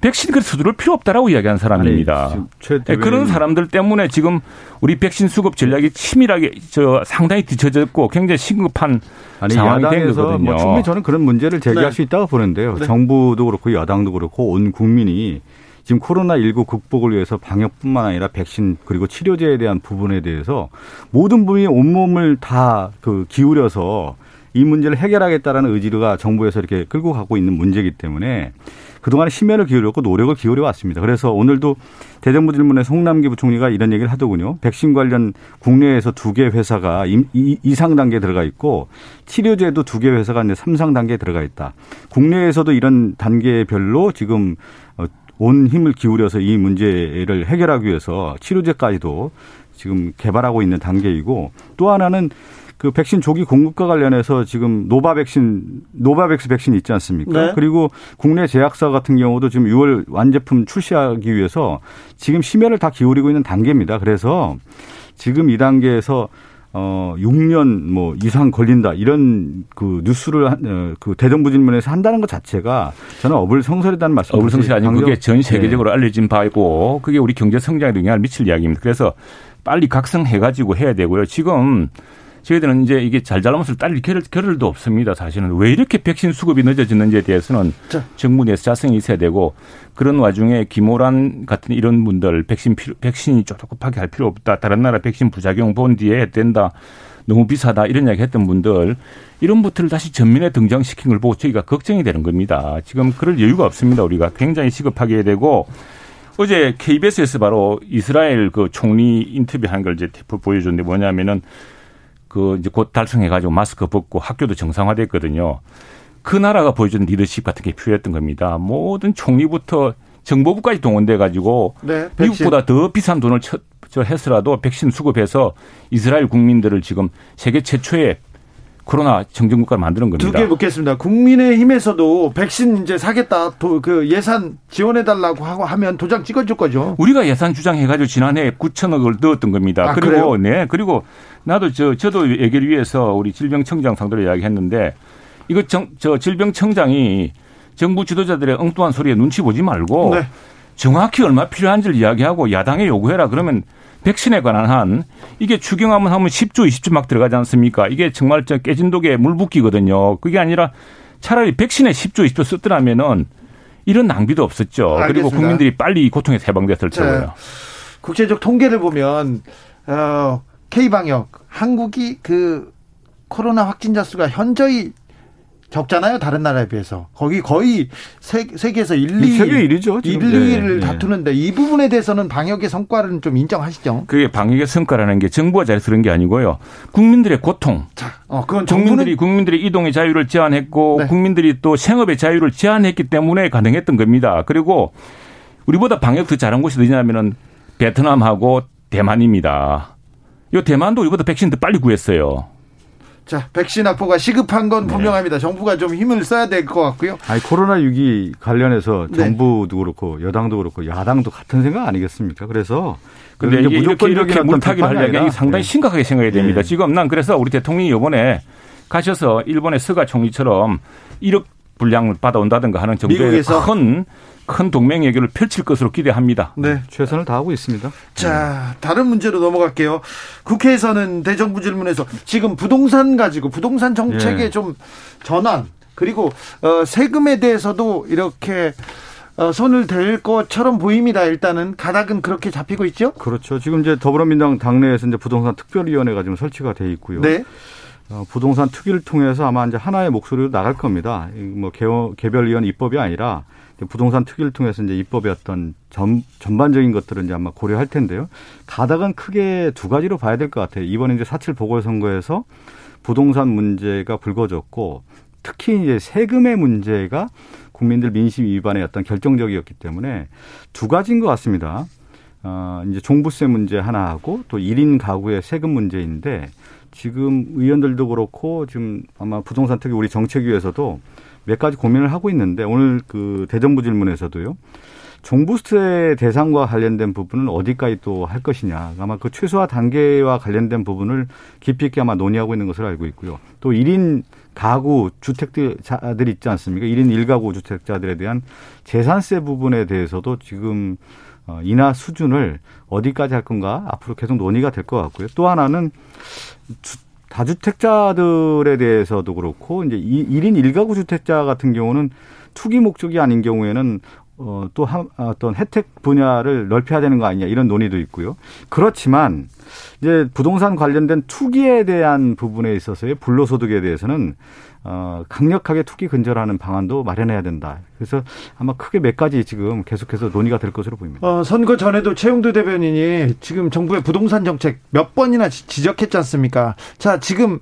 백신 그래 서두를 필요 없다라고 이야기한 사람입니다. 아니, 네, 그런 사람들 때문에 지금 우리 백신 수급 전략이 치밀하게 저 상당히 뒤처졌고 굉장히 심급한 아니, 상황이 된 거거든요. 뭐 충분히 저는 그런 문제를 제기할 네. 수 있다고 보는데요. 네. 정부도 그렇고 여당도 그렇고 온 국민이 지금 코로나19 극복을 위해서 방역뿐만 아니라 백신 그리고 치료제에 대한 부분에 대해서 모든 분이 온몸을 다 그 기울여서 이 문제를 해결하겠다라는 의지가 정부에서 이렇게 끌고 가고 있는 문제이기 때문에 그동안에 심혈을 기울였고 노력을 기울여 왔습니다. 그래서 오늘도 대정부 질문에 홍남기 부총리가 이런 얘기를 하더군요. 백신 관련 국내에서 두 개 회사가 이상 단계에 들어가 있고 치료제도 두 개 회사가 이제 삼상 단계에 들어가 있다. 국내에서도 이런 단계별로 지금 어, 온 힘을 기울여서 이 문제를 해결하기 위해서 치료제까지도 지금 개발하고 있는 단계이고 또 하나는 그 백신 조기 공급과 관련해서 지금 노바 백신 노바백스 백신 있지 않습니까? 네. 그리고 국내 제약사 같은 경우도 지금 6월 완제품 출시하기 위해서 지금 심혈을 다 기울이고 있는 단계입니다. 그래서 지금 이 단계에서 어 6년 뭐 이상 걸린다 이런 그 뉴스를 어, 그 대정부 질문에서 한다는 것 자체가 저는 어불성설이라는 말씀. 어불성설이 아니고 그게 전 세계적으로 네. 알려진 바이고 그게 우리 경제 성장에 영향을 미칠 이야기입니다. 그래서 빨리 각성해 가지고 해야 되고요. 지금 저희들은 이제 이게 잘 잘못을 딸릴 겨를, 겨를도 없습니다. 사실은 왜 이렇게 백신 수급이 늦어지는지에 대해서는 자. 정부 내에서 자성이 있어야 되고 그런 와중에 김호란 같은 이런 분들 백신 필요, 백신이 조급하게 할 필요 없다. 다른 나라 백신 부작용 본 뒤에 된다. 너무 비싸다 이런 이야기 했던 분들 이런 분들을 다시 전면에 등장시킨 걸 보고 저희가 걱정이 되는 겁니다. 지금 그럴 여유가 없습니다. 우리가 굉장히 시급하게 되고 어제 KBS에서 바로 이스라엘 그 총리 인터뷰한 걸 이제 보여줬는데 뭐냐면은 그 이제 곧 달성해가지고 마스크 벗고 학교도 정상화됐거든요. 그 나라가 보여준 리더십 같은 게 필요했던 겁니다. 모든 총리부터 정보부까지 동원돼 가지고 네, 미국보다 더 비싼 돈을 쳐, 저 했으라도 백신 수급해서 이스라엘 국민들을 지금 세계 최초의 코로나 정전 국가를 만드는 겁니다. 두 개 묻겠습니다. 국민의힘에서도 백신 이제 사겠다 도, 그 예산 지원해 달라고 하고 하면 도장 찍어줄 거죠. 우리가 예산 주장해가지고 지난해 9천억을 넣었던 겁니다. 아, 그리고 그래요? 네 그리고 나도 저 저도 얘기를 위해서 우리 질병청장 상대로 이야기했는데 이거 정, 저 질병청장이 정부 지도자들의 엉뚱한 소리에 눈치 보지 말고 네. 정확히 얼마 필요한지를 이야기하고 야당에 요구해라 그러면 백신에 관한 한 이게 추경하면 하면 10조, 20조 막 들어가지 않습니까? 이게 정말 저 깨진 독에 물 붓기거든요. 그게 아니라 차라리 백신에 10조, 20조 썼더라면은 이런 낭비도 없었죠. 알겠습니다. 그리고 국민들이 빨리 고통에서 해방됐을 테고요. 국제적 통계를 보면 어, K 방역 한국이 그 코로나 확진자 수가 현저히 적잖아요. 다른 나라에 비해서. 거기 거의 세, 세계에서 1, 2 세계 1위죠. 1, 2위를 네, 다투는데 이 부분에 대해서는 방역의 성과를 좀 인정하시죠? 그게 방역의 성과라는 게 정부가 잘해서 그런 게 아니고요. 국민들의 고통. 자, 어, 그건 국민들이 국민들의 이동의 자유를 제한했고 네. 국민들이 또 생업의 자유를 제한했기 때문에 가능했던 겁니다. 그리고 우리보다 방역 더 잘한 곳이 어디냐면은 베트남하고 대만입니다. 이 대만도 우리보다 백신 더 빨리 구했어요. 자, 백신 확보가 시급한 건 네. 분명합니다. 정부가 좀 힘을 써야 될 것 같고요. 아니, 코로나6이 관련해서 네. 정부도 그렇고 여당도 그렇고 야당도 같은 생각 아니겠습니까? 그래서 근데 이게 무조건 이렇게 물타기를 하려면 상당히 네. 심각하게 생각해야 됩니다. 네. 지금 난 그래서 우리 대통령이 이번에 가셔서 일본의 스가 총리처럼 1억 분량을 받아온다든가 하는 정도의 큰 큰 동맹 외교를 펼칠 것으로 기대합니다. 네, 최선을 다하고 있습니다. 자, 다른 문제로 넘어갈게요. 국회에서는 대정부 질문에서 지금 부동산 가지고 부동산 정책의 예. 좀 전환 그리고 어, 세금에 대해서도 이렇게 어, 손을 댈 것처럼 보입니다. 일단은 가닥은 그렇게 잡히고 있죠. 그렇죠. 지금 이제 더불어민주당 당내에서 이제 부동산 특별위원회가 지금 설치가 돼 있고요. 네. 어, 부동산 특위를 통해서 아마 이제 하나의 목소리로 나갈 겁니다. 뭐 개별 위원 입법이 아니라 부동산 특위를 통해서 이제 입법의 어떤 전, 전반적인 것들은 이제 아마 고려할 텐데요. 가닥은 크게 두 가지로 봐야 될 것 같아요. 이번에 이제 사칠 보궐선거에서 부동산 문제가 불거졌고 특히 이제 세금의 문제가 국민들 민심 위반의 어떤 결정적이었기 때문에 두 가지인 것 같습니다. 어, 이제 종부세 문제 하나하고 또 1인 가구의 세금 문제인데 지금 의원들도 그렇고 지금 아마 부동산 특히 우리 정책위에서도 몇 가지 고민을 하고 있는데 오늘 그 대정부 질문에서도요. 종부세 대상과 관련된 부분은 어디까지 또 할 것이냐. 아마 그 최소화 단계와 관련된 부분을 깊이 있게 아마 논의하고 있는 것으로 알고 있고요. 또 1인 가구 주택자들 있지 않습니까? 1인 1가구 주택자들에 대한 재산세 부분에 대해서도 지금 어, 인하 수준을 어디까지 할 건가 앞으로 계속 논의가 될 것 같고요. 또 하나는 주, 다주택자들에 대해서도 그렇고 이제 1인 1가구 주택자 같은 경우는 투기 목적이 아닌 경우에는 어, 또 한, 어떤 혜택 분야를 넓혀야 되는 거 아니냐 이런 논의도 있고요. 그렇지만 이제 부동산 관련된 투기에 대한 부분에 있어서의 불로소득에 대해서는 어, 강력하게 투기 근절하는 방안도 마련해야 된다. 그래서 아마 크게 몇 가지 지금 계속해서 논의가 될 것으로 보입니다. 어, 선거 전에도 최용두 대변인이 지금 정부의 부동산 정책 몇 번이나 지적했지 않습니까? 자, 지금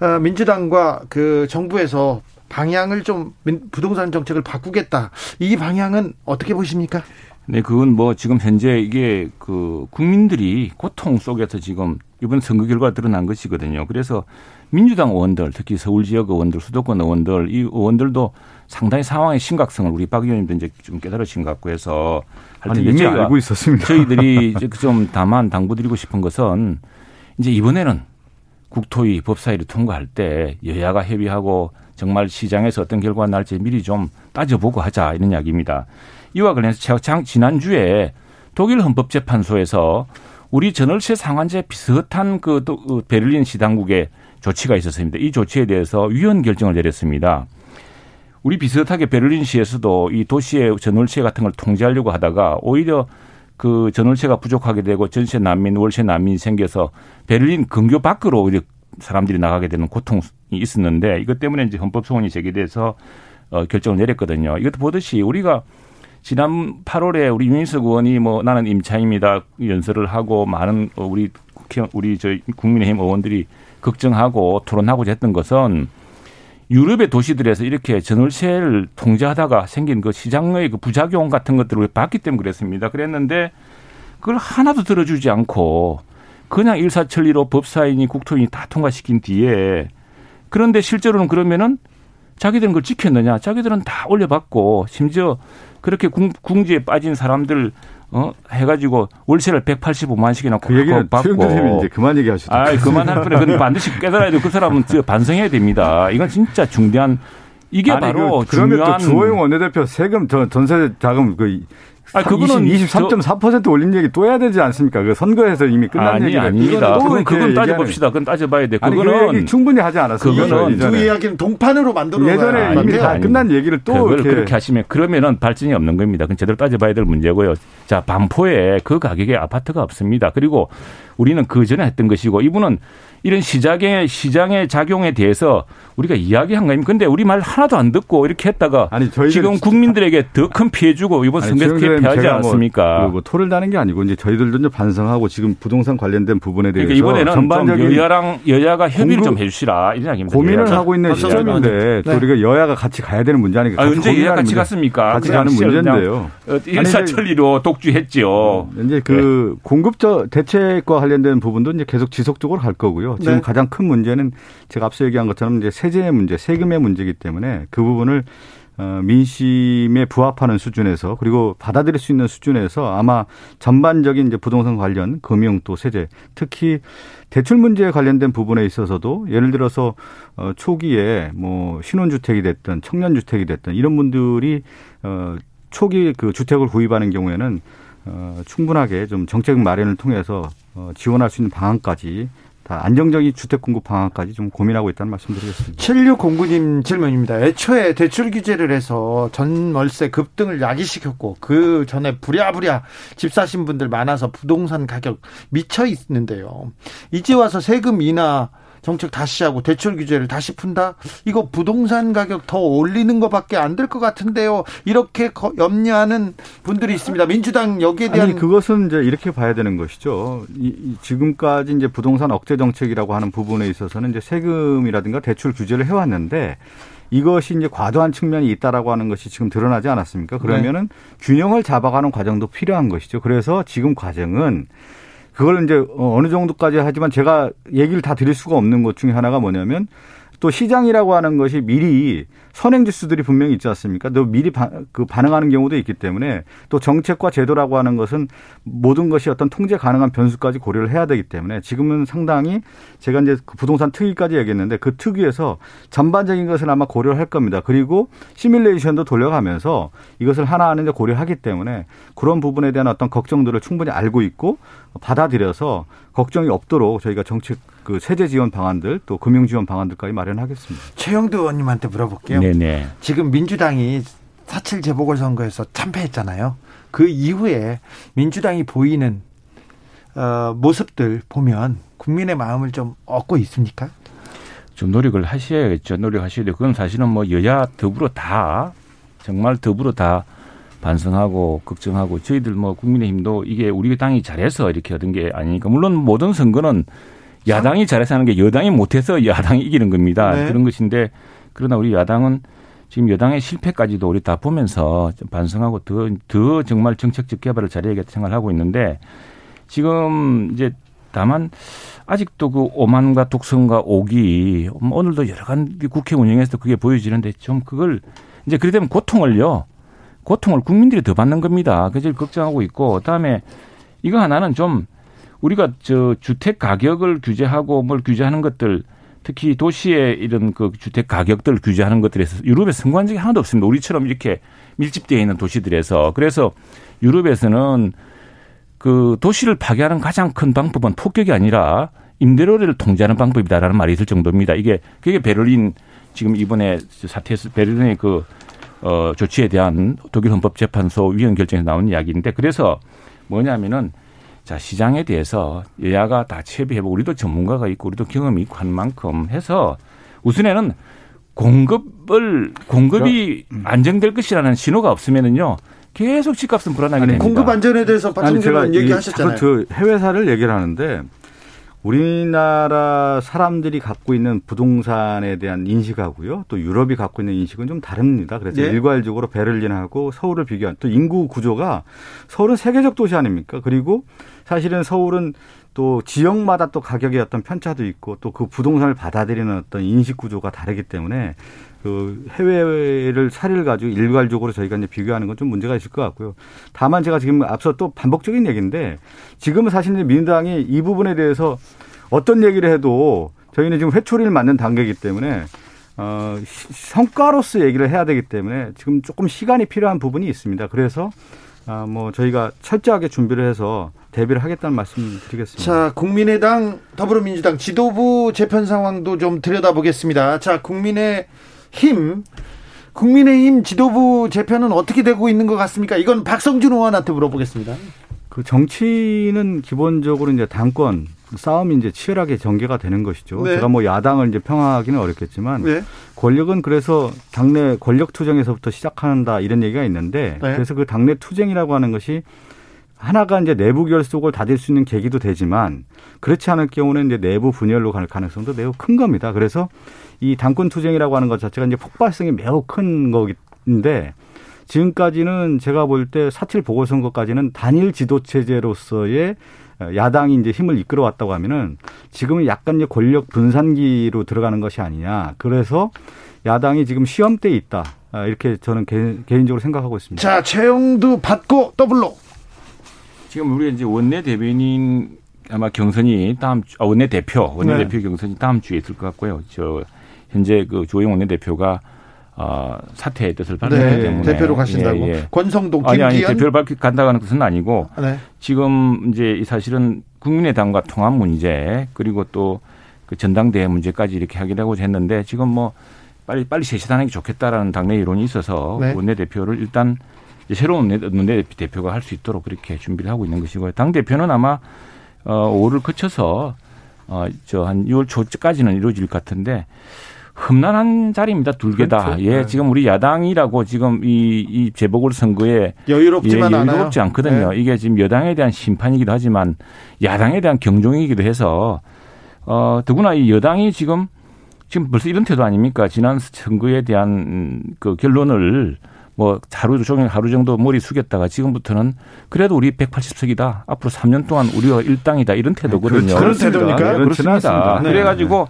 어, 민주당과 그 정부에서 방향을 좀 부동산 정책을 바꾸겠다. 이 방향은 어떻게 보십니까? 네, 그건 뭐 지금 현재 이게 그 국민들이 고통 속에서 지금 이번 선거 결과 드러난 것이거든요. 그래서 민주당 의원들, 특히 서울 지역 의원들, 수도권 의원들, 이 의원들도 상당히 상황의 심각성을 우리 박 의원님도 이제 좀 깨달으신 것 같고 해서 아니, 이미 알고 있었습니다. 저희들이 좀 다만 당부드리고 싶은 것은 이제 이번에는 국토위 법사위를 통과할 때 여야가 협의하고 정말 시장에서 어떤 결과가 날지 미리 좀 따져보고 하자 이런 이야기입니다. 이와 관련해서 지난주에 독일 헌법재판소에서 우리 전월세 상한제 비슷한 그 어, 베를린 시당국의 조치가 있었습니다. 이 조치에 대해서 위헌 결정을 내렸습니다. 우리 비슷하게 베를린시에서도 이 도시의 전월세 같은 걸 통제하려고 하다가 오히려 그 전월세가 부족하게 되고 전세 난민, 월세 난민이 생겨서 베를린 근교 밖으로 오히려 사람들이 나가게 되는 고통이 있었는데 이것 때문에 이제 헌법 소원이 제기돼서 어, 결정을 내렸거든요. 이것도 보듯이 우리가 지난 8월에 우리 윤희석 의원이 뭐 나는 임차입니다 연설을 하고 많은 우리 국회 우리 저 국민의힘 의원들이 걱정하고 토론하고자 했던 것은 유럽의 도시들에서 이렇게 전월세를 통제하다가 생긴 그 시장의 그 부작용 같은 것들을 봤기 때문에 그랬습니다. 그랬는데 그걸 하나도 들어주지 않고 그냥 일사천리로 법사위니 국토위니 다 통과시킨 뒤에 그런데 실제로는 그러면은 자기들은 그걸 지켰느냐? 자기들은 다 올려받고 심지어 그렇게 궁, 궁지에 빠진 사람들 어 해가지고 월세를 185만씩이나 그 얘기는 받고 이제 그만 얘기하시죠. 아, 그만할 뿐에 그건 반드시 깨달아야 돼. 그 사람은 반성해야 됩니다. 이건 진짜 중대한 이게 아니, 바로 그, 그러면 중요한 또 주호영 원내대표 세금 전세 자금 그 아, 그거는 23.4% 올린 얘기 또 해야 되지 않습니까? 그 선거에서 이미 끝난 아니, 얘기를. 아닙니다. 그건, 그건 따져봅시다. 그건 따져봐야 돼. 그거는 아니, 그 얘기 충분히 하지 않았어요. 그거는 두 이야기는 동판으로 만들어 예전에 이미 다 끝난 얘기를 또 그걸 이렇게. 그렇게 하시면 그러면은 발전이 없는 겁니다. 그건 제대로 따져봐야 될 문제고요. 자, 반포에 그 가격에 아파트가 없습니다. 그리고 우리는 그 전에 했던 것이고 이분은 이런 시장의 시장의 작용에 대해서 우리가 이야기한 거입니다. 근데 우리 말 하나도 안 듣고 이렇게 했다가 아니, 지금 국민들에게 더 큰 피해 주고 이번 선거에서 피해하지 뭐 않았습니까? 뭐, 뭐 토를 다는 게 아니고 이제 저희들도 이제 반성하고 지금 부동산 관련된 부분에 그러니까 대해서 그러니까 이번에는 전반적인 여야랑 여야가 협의를 좀 해주시라 이런 이야기입니다. 고민을 여야가. 하고 있는 시점인데 네. 우리가 여야가 같이 가야 되는 문제 아니까 아, 언제 여야 같이 갔습니까? 같이 가는 문제인데요. 어, 일사천리로 독주했죠. 이제 그 네. 공급적 대책과 관련된 부분도 이제 계속 지속적으로 갈 거고요. 지금 네. 가장 큰 문제는 제가 앞서 얘기한 것처럼 이제 세제의 문제, 세금의 문제이기 때문에 그 부분을 어, 민심에 부합하는 수준에서 그리고 받아들일 수 있는 수준에서 아마 전반적인 이제 부동산 관련 금융 또 세제 특히 대출 문제에 관련된 부분에 있어서도 예를 들어서 어 초기에 뭐 신혼주택이 됐든 청년주택이 됐든 이런 분들이 어 초기 그 주택을 구입하는 경우에는 어 충분하게 좀 정책 마련을 통해서 어 지원할 수 있는 방안까지 안정적인 주택 공급 방안까지 좀 고민하고 있다는 말씀드리겠습니다. 7609님 질문입니다. 애초에 대출 규제를 해서 전월세 급등을 야기시켰고 그 전에 부랴부랴 집 사신 분들 많아서 부동산 가격 미쳐 있는데요. 이제 와서 세금 인하 정책 다시 하고 대출 규제를 다시 푼다? 이거 부동산 가격 더 올리는 것밖에 안 될 것 같은데요. 이렇게 염려하는 분들이 있습니다. 민주당 여기에 대한 아니 그것은 이제 이렇게 봐야 되는 것이죠. 이, 지금까지 이제 부동산 억제 정책이라고 하는 부분에 있어서는 이제 세금이라든가 대출 규제를 해왔는데 이것이 이제 과도한 측면이 있다라고 하는 것이 지금 드러나지 않았습니까? 그러면은 네. 균형을 잡아가는 과정도 필요한 것이죠. 그래서 지금 과정은 그걸 이제 어느 정도까지 하지만 제가 얘기를 다 드릴 수가 없는 것 중에 하나가 뭐냐면 또 시장이라고 하는 것이 미리 선행 지수들이 분명히 있지 않습니까? 또 미리 바, 그 반응하는 경우도 있기 때문에 또 정책과 제도라고 하는 것은 모든 것이 어떤 통제 가능한 변수까지 고려를 해야 되기 때문에 지금은 상당히 제가 이제 그 부동산 특위까지 얘기했는데 그 특위에서 전반적인 것을 아마 고려를 할 겁니다. 그리고 시뮬레이션도 돌려가면서 이것을 하나하나 이제 고려하기 때문에 그런 부분에 대한 어떤 걱정들을 충분히 알고 있고 받아들여서 걱정이 없도록 저희가 정책 그 세제 지원 방안들 또 금융 지원 방안들까지 마련하겠습니다. 최영도 의원님한테 물어볼게요. 네네. 지금 민주당이 사칠 재보궐 선거에서 참패했잖아요. 그 이후에 민주당이 보이는 어, 모습들 보면 국민의 마음을 좀 얻고 있습니까? 좀 노력을 하셔야겠죠. 노력하셔야 돼요. 그건 사실은 뭐 여야 더불어 다 정말 더불어 다 반성하고 걱정하고 저희들 뭐 국민의힘도 이게 우리 당이 잘해서 이렇게 얻은 게 아니니까 물론 모든 선거는 야당이 잘해서 하는 게 여당이 못해서 야당이 이기는 겁니다. 네. 그런 것인데 그러나 우리 야당은 지금 여당의 실패까지도 우리 다 보면서 좀 반성하고 더, 더 정말 정책적 개발을 잘해야겠다 생각을 하고 있는데 지금 이제 다만 아직도 그 오만과 독선과 오기 뭐 오늘도 여러 가지 국회 운영에서 그게 보여지는데 좀 그걸 이제 그래 되면 고통을요 고통을 국민들이 더 받는 겁니다. 그래서 걱정하고 있고 그다음에 이거 하나는 좀 우리가 저 주택 가격을 규제하고 뭘 규제하는 것들 특히 도시의 이런 그 주택 가격들 규제하는 것들에서 유럽에 성공한 적이 하나도 없습니다. 우리처럼 이렇게 밀집되어 있는 도시들에서 그래서 유럽에서는 그 도시를 파괴하는 가장 큰 방법은 폭격이 아니라 임대료를 통제하는 방법이다라는 말이 있을 정도입니다. 이게 그게 베를린 지금 이번에 사태에서 베를린의 그 어, 조치에 대한 독일 헌법재판소 위원 결정에서 나온 이야기인데 그래서 뭐냐면은 자, 시장에 대해서 여야가 다 채비해보고 우리도 전문가가 있고 우리도 경험이 있고 한 만큼 해서 우선에는 공급을 공급이 음. 안정될 것이라는 신호가 없으면은요. 계속 집값은 불안하게 됩니다. 공급 안전에 대해서 박성준 얘기하셨잖아요. 그 해외사를 얘기를 하는데 우리나라 사람들이 갖고 있는 부동산에 대한 인식하고요. 또 유럽이 갖고 있는 인식은 좀 다릅니다. 그래서 네. 일괄적으로 베를린하고 서울을 비교한 또 인구 구조가 서울은 세계적 도시 아닙니까? 그리고 사실은 서울은 또 지역마다 또 가격의 어떤 편차도 있고 또 그 부동산을 받아들이는 어떤 인식 구조가 다르기 때문에 그 해외를 사례를 가지고 일괄적으로 저희가 이제 비교하는 건 좀 문제가 있을 것 같고요. 다만 제가 지금 앞서 또 반복적인 얘기인데 지금은 사실 민주당이 이 부분에 대해서 어떤 얘기를 해도 저희는 지금 회초리를 맞는 단계이기 때문에 어, 성과로서 얘기를 해야 되기 때문에 지금 조금 시간이 필요한 부분이 있습니다. 그래서 아, 뭐 저희가 철저하게 준비를 해서 대비를 하겠다는 말씀 드리겠습니다. 자, 국민의당, 더불어민주당 지도부 재편 상황도 좀 들여다보겠습니다. 자, 국민의 힘 국민의힘 지도부 재편은 어떻게 되고 있는 것 같습니까? 이건 박성준 의원한테 물어보겠습니다. 그 정치는 기본적으로 이제 당권 싸움이 이제 치열하게 전개가 되는 것이죠. 네. 제가 뭐 야당을 이제 평하기는 어렵겠지만 네. 권력은 그래서 당내 권력 투쟁에서부터 시작한다 이런 얘기가 있는데 네. 그래서 그 당내 투쟁이라고 하는 것이 하나가 이제 내부 결속을 다질 수 있는 계기도 되지만 그렇지 않을 경우는 이제 내부 분열로 갈 가능성도 매우 큰 겁니다. 그래서 이 당권 투쟁이라고 하는 것 자체가 이제 폭발성이 매우 큰 거긴데 지금까지는 제가 볼 때 사칠 보궐선거까지는 단일 지도 체제로서의 야당이 이제 힘을 이끌어 왔다고 하면은 지금은 약간 이제 권력 분산기로 들어가는 것이 아니냐. 그래서 야당이 지금 시험대에 있다. 아, 이렇게 저는 개인적으로 생각하고 있습니다. 자, 최형두 받고 더블로. 지금 우리 이제 원내 대변인 아마 경선이 다음 주, 아, 원내 대표 원내 네. 대표 경선이 다음 주에 있을 것 같고요. 저 현재 그 주호영 원내 대표가 어, 사퇴의 뜻을 밝혔기 네, 때문에 대표로 가신다고 예, 예. 권성동 아니 아니 대표를 밝히 간다는 뜻은 아니고 네. 지금 이제 사실은 국민의당과 통합 문제 그리고 또 그 전당대회 문제까지 이렇게 하기로 했는데 지금 뭐 빨리 빨리 제시하는 게 좋겠다라는 당내 이론이 있어서 네. 원내 대표를 일단 새로운 원내 대표가 할 수 있도록 그렇게 준비를 하고 있는 것이고요. 당 대표는 아마 어 5를 거쳐서 어저 한 6월 초까지는 이루어질 것 같은데 험난한 자리입니다. 둘개 다. 그렇죠. 예, 네. 지금 우리 야당이라고 지금 이, 이 재보궐 선거에 여유롭지만 예, 여유롭지 않아요. 않거든요. 네. 이게 지금 여당에 대한 심판이기도 하지만 야당에 대한 경종이기도 해서 어 더구나 이 여당이 지금 지금 벌써 이런 태도 아닙니까? 지난 선거에 대한 그 결론을 뭐 하루 종일 하루 정도 머리 숙였다가 지금부터는 그래도 우리 180석이다. 앞으로 3년 동안 우리가 일당이다. 이런 태도거든요. 그런 태도입니까? 네, 그렇습니다. 네. 그래가지고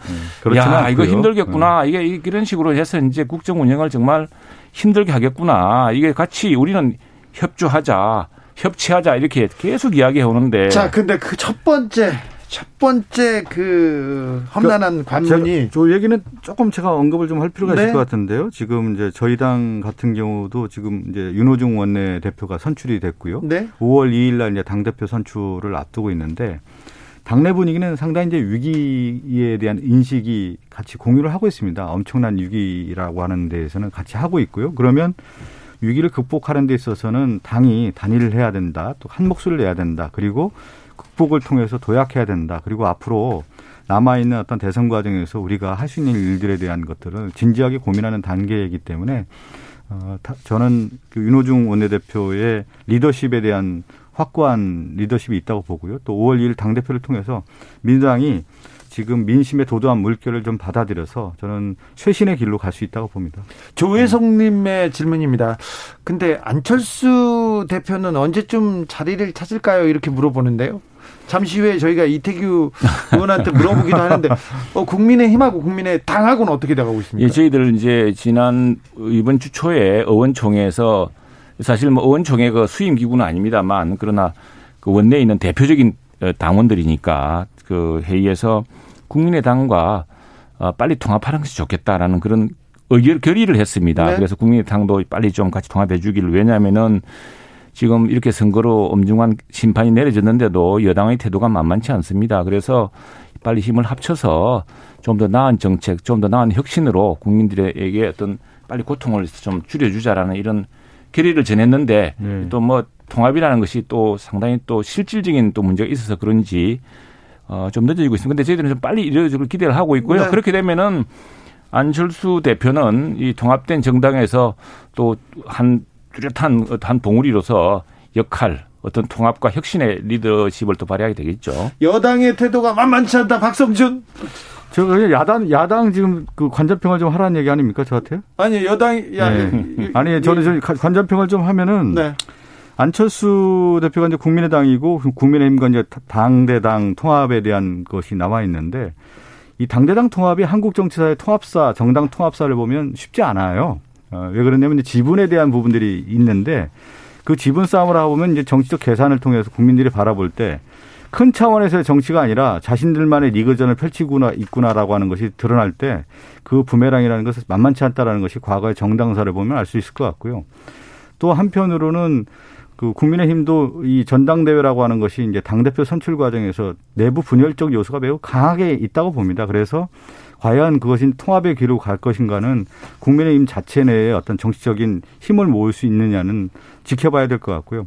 네. 야 않고요. 이거 힘들겠구나. 네. 이게 이런 식으로 해서 이제 국정 운영을 정말 힘들게 하겠구나. 이게 같이 우리는 협조하자. 협치하자 이렇게 계속 이야기해 오는데 자 근데 그 첫 번째 첫 번째 그 험난한 그, 관문이 저 얘기는 조금 제가 언급을 좀 할 필요가 네. 있을 것 같은데요. 지금 이제 저희 당 같은 경우도 지금 이제 윤호중 원내 대표가 선출이 됐고요. 네. 5월 2일 날 이제 당 대표 선출을 앞두고 있는데 당내 분위기는 상당히 이제 위기에 대한 인식이 같이 공유를 하고 있습니다. 엄청난 위기라고 하는 데에서는 같이 하고 있고요. 그러면 위기를 극복하는 데 있어서는 당이 단일을 해야 된다. 또 한 목소리를 내야 된다. 그리고 극복을 통해서 도약해야 된다. 그리고 앞으로 남아있는 어떤 대선 과정에서 우리가 할 수 있는 일들에 대한 것들을 진지하게 고민하는 단계이기 때문에 어, 저는 그 윤호중 원내대표의 리더십에 대한 확고한 리더십이 있다고 보고요. 또 5월 2일 당대표를 통해서 민주당이 지금 민심의 도도한 물결을 좀 받아들여서 저는 쇄신의 길로 갈 수 있다고 봅니다. 조혜성님의 질문입니다. 근데 안철수 대표는 언제쯤 자리를 찾을까요? 이렇게 물어보는데요. 잠시 후에 저희가 이태규 의원한테 물어보기도 하는데 어, 국민의힘하고 국민의 당하고는 어떻게 돼가고 있습니까? 예, 저희들 이제 지난 이번 주 초에 의원총회에서 사실 뭐 의원총회 그 수임 기구는 아닙니다만 그러나 그 원내에 있는 대표적인 어, 당원들이니까 그 회의에서 국민의당과 어, 빨리 통합하는 것이 좋겠다라는 그런 의결 결의를 했습니다. 네. 그래서 국민의당도 빨리 좀 같이 통합해 주기를 왜냐하면은 지금 이렇게 선거로 엄중한 심판이 내려졌는데도 여당의 태도가 만만치 않습니다. 그래서 빨리 힘을 합쳐서 좀 더 나은 정책, 좀 더 나은 혁신으로 국민들에게 어떤 빨리 고통을 좀 줄여주자라는 이런 결의를 전했는데 네. 또뭐 통합이라는 것이 또 상당히 또 실질적인 또 문제가 있어서 그런지 어, 좀 늦어지고 있습니다. 근데 저희들은 좀 빨리 이루어지길 기대를 하고 있고요. 네. 그렇게 되면은 안철수 대표는 이 통합된 정당에서 또 한 뚜렷한 한 봉우리로서 역할 어떤 통합과 혁신의 리더십을 또 발휘하게 되겠죠. 여당의 태도가 만만치 않다. 박성준. 저 그냥 야당 야당 지금 그 관전평을 좀 하라는 얘기 아닙니까 저한테? 아니 여당 야 네. 아니 저는 저 관전평을 좀 하면은 네. 안철수 대표가 이제 국민의당이고 국민의힘과 이제 당대당 통합에 대한 것이 나와 있는데 이 당대당 통합이 한국 정치사의 통합사, 정당 통합사를 보면 쉽지 않아요. 어, 왜 그러냐면 지분에 대한 부분들이 있는데 그 지분 싸움을 하고 보면 이제 정치적 계산을 통해서 국민들이 바라볼 때 큰 차원에서의 정치가 아니라 자신들만의 리그전을 펼치구나 있구나라고 하는 것이 드러날 때 그 부메랑이라는 것은 만만치 않다라는 것이 과거의 정당사를 보면 알 수 있을 것 같고요. 또 한편으로는 그 국민의힘도 이 전당대회라고 하는 것이 이제 당대표 선출 과정에서 내부 분열적 요소가 매우 강하게 있다고 봅니다. 그래서 과연 그것이 통합의 길로 갈 것인가는 국민의힘 자체 내에 어떤 정치적인 힘을 모을 수 있느냐는 지켜봐야 될 것 같고요.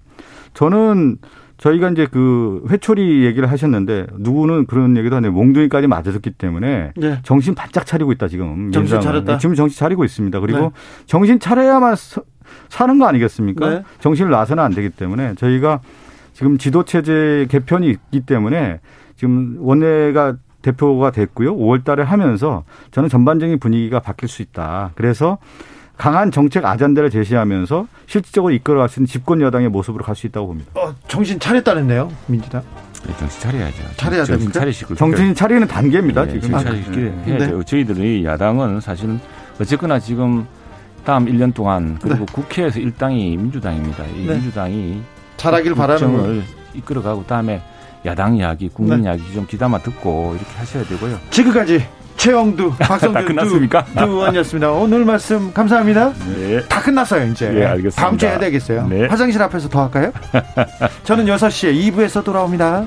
저는 저희가 이제 그 회초리 얘기를 하셨는데 누구는 그런 얘기도 하네 몽둥이까지 맞았기 때문에 네. 정신 바짝 차리고 있다 지금. 정신 차렸다. 지금 정신 차리고 있습니다. 그리고 네. 정신 차려야만 사는 거 아니겠습니까? 네. 정신을 놔서는 안 되기 때문에 저희가 지금 지도 체제 개편이 있기 때문에 지금 원내가 대표가 됐고요. 5월 달에 하면서 저는 전반적인 분위기가 바뀔 수 있다. 그래서 강한 정책 아젠다를 제시하면서 실질적으로 이끌어갈 수 있는 집권 여당의 모습으로 갈 수 있다고 봅니다. 어, 정신 차렸다는데요, 민주당? 네, 정신 차려야죠. 차려야 정신 차리시고 정신 차리는 단계입니다. 네, 지금 차리시기 네. 해야죠. 네. 저희들이 야당은 사실은 어쨌거나 지금 다음 1년 동안 그리고 네. 국회에서 일당이 민주당입니다. 이 네. 민주당이 잘하길 바라는 걸 이끌어가고 다음에 야당 이야기, 국민 네. 이야기 좀 귀담아 듣고 이렇게 하셔야 되고요. 지금까지 최영두, 박성준 끝났습니까? 두, 두 의원이었습니다. 오늘 말씀 감사합니다. 네. 다 끝났어요, 이제. 네, 알겠습니다. 다음 주에 해야 되겠어요. 네. 화장실 앞에서 더 할까요? 저는 6시에 2부에서 돌아옵니다.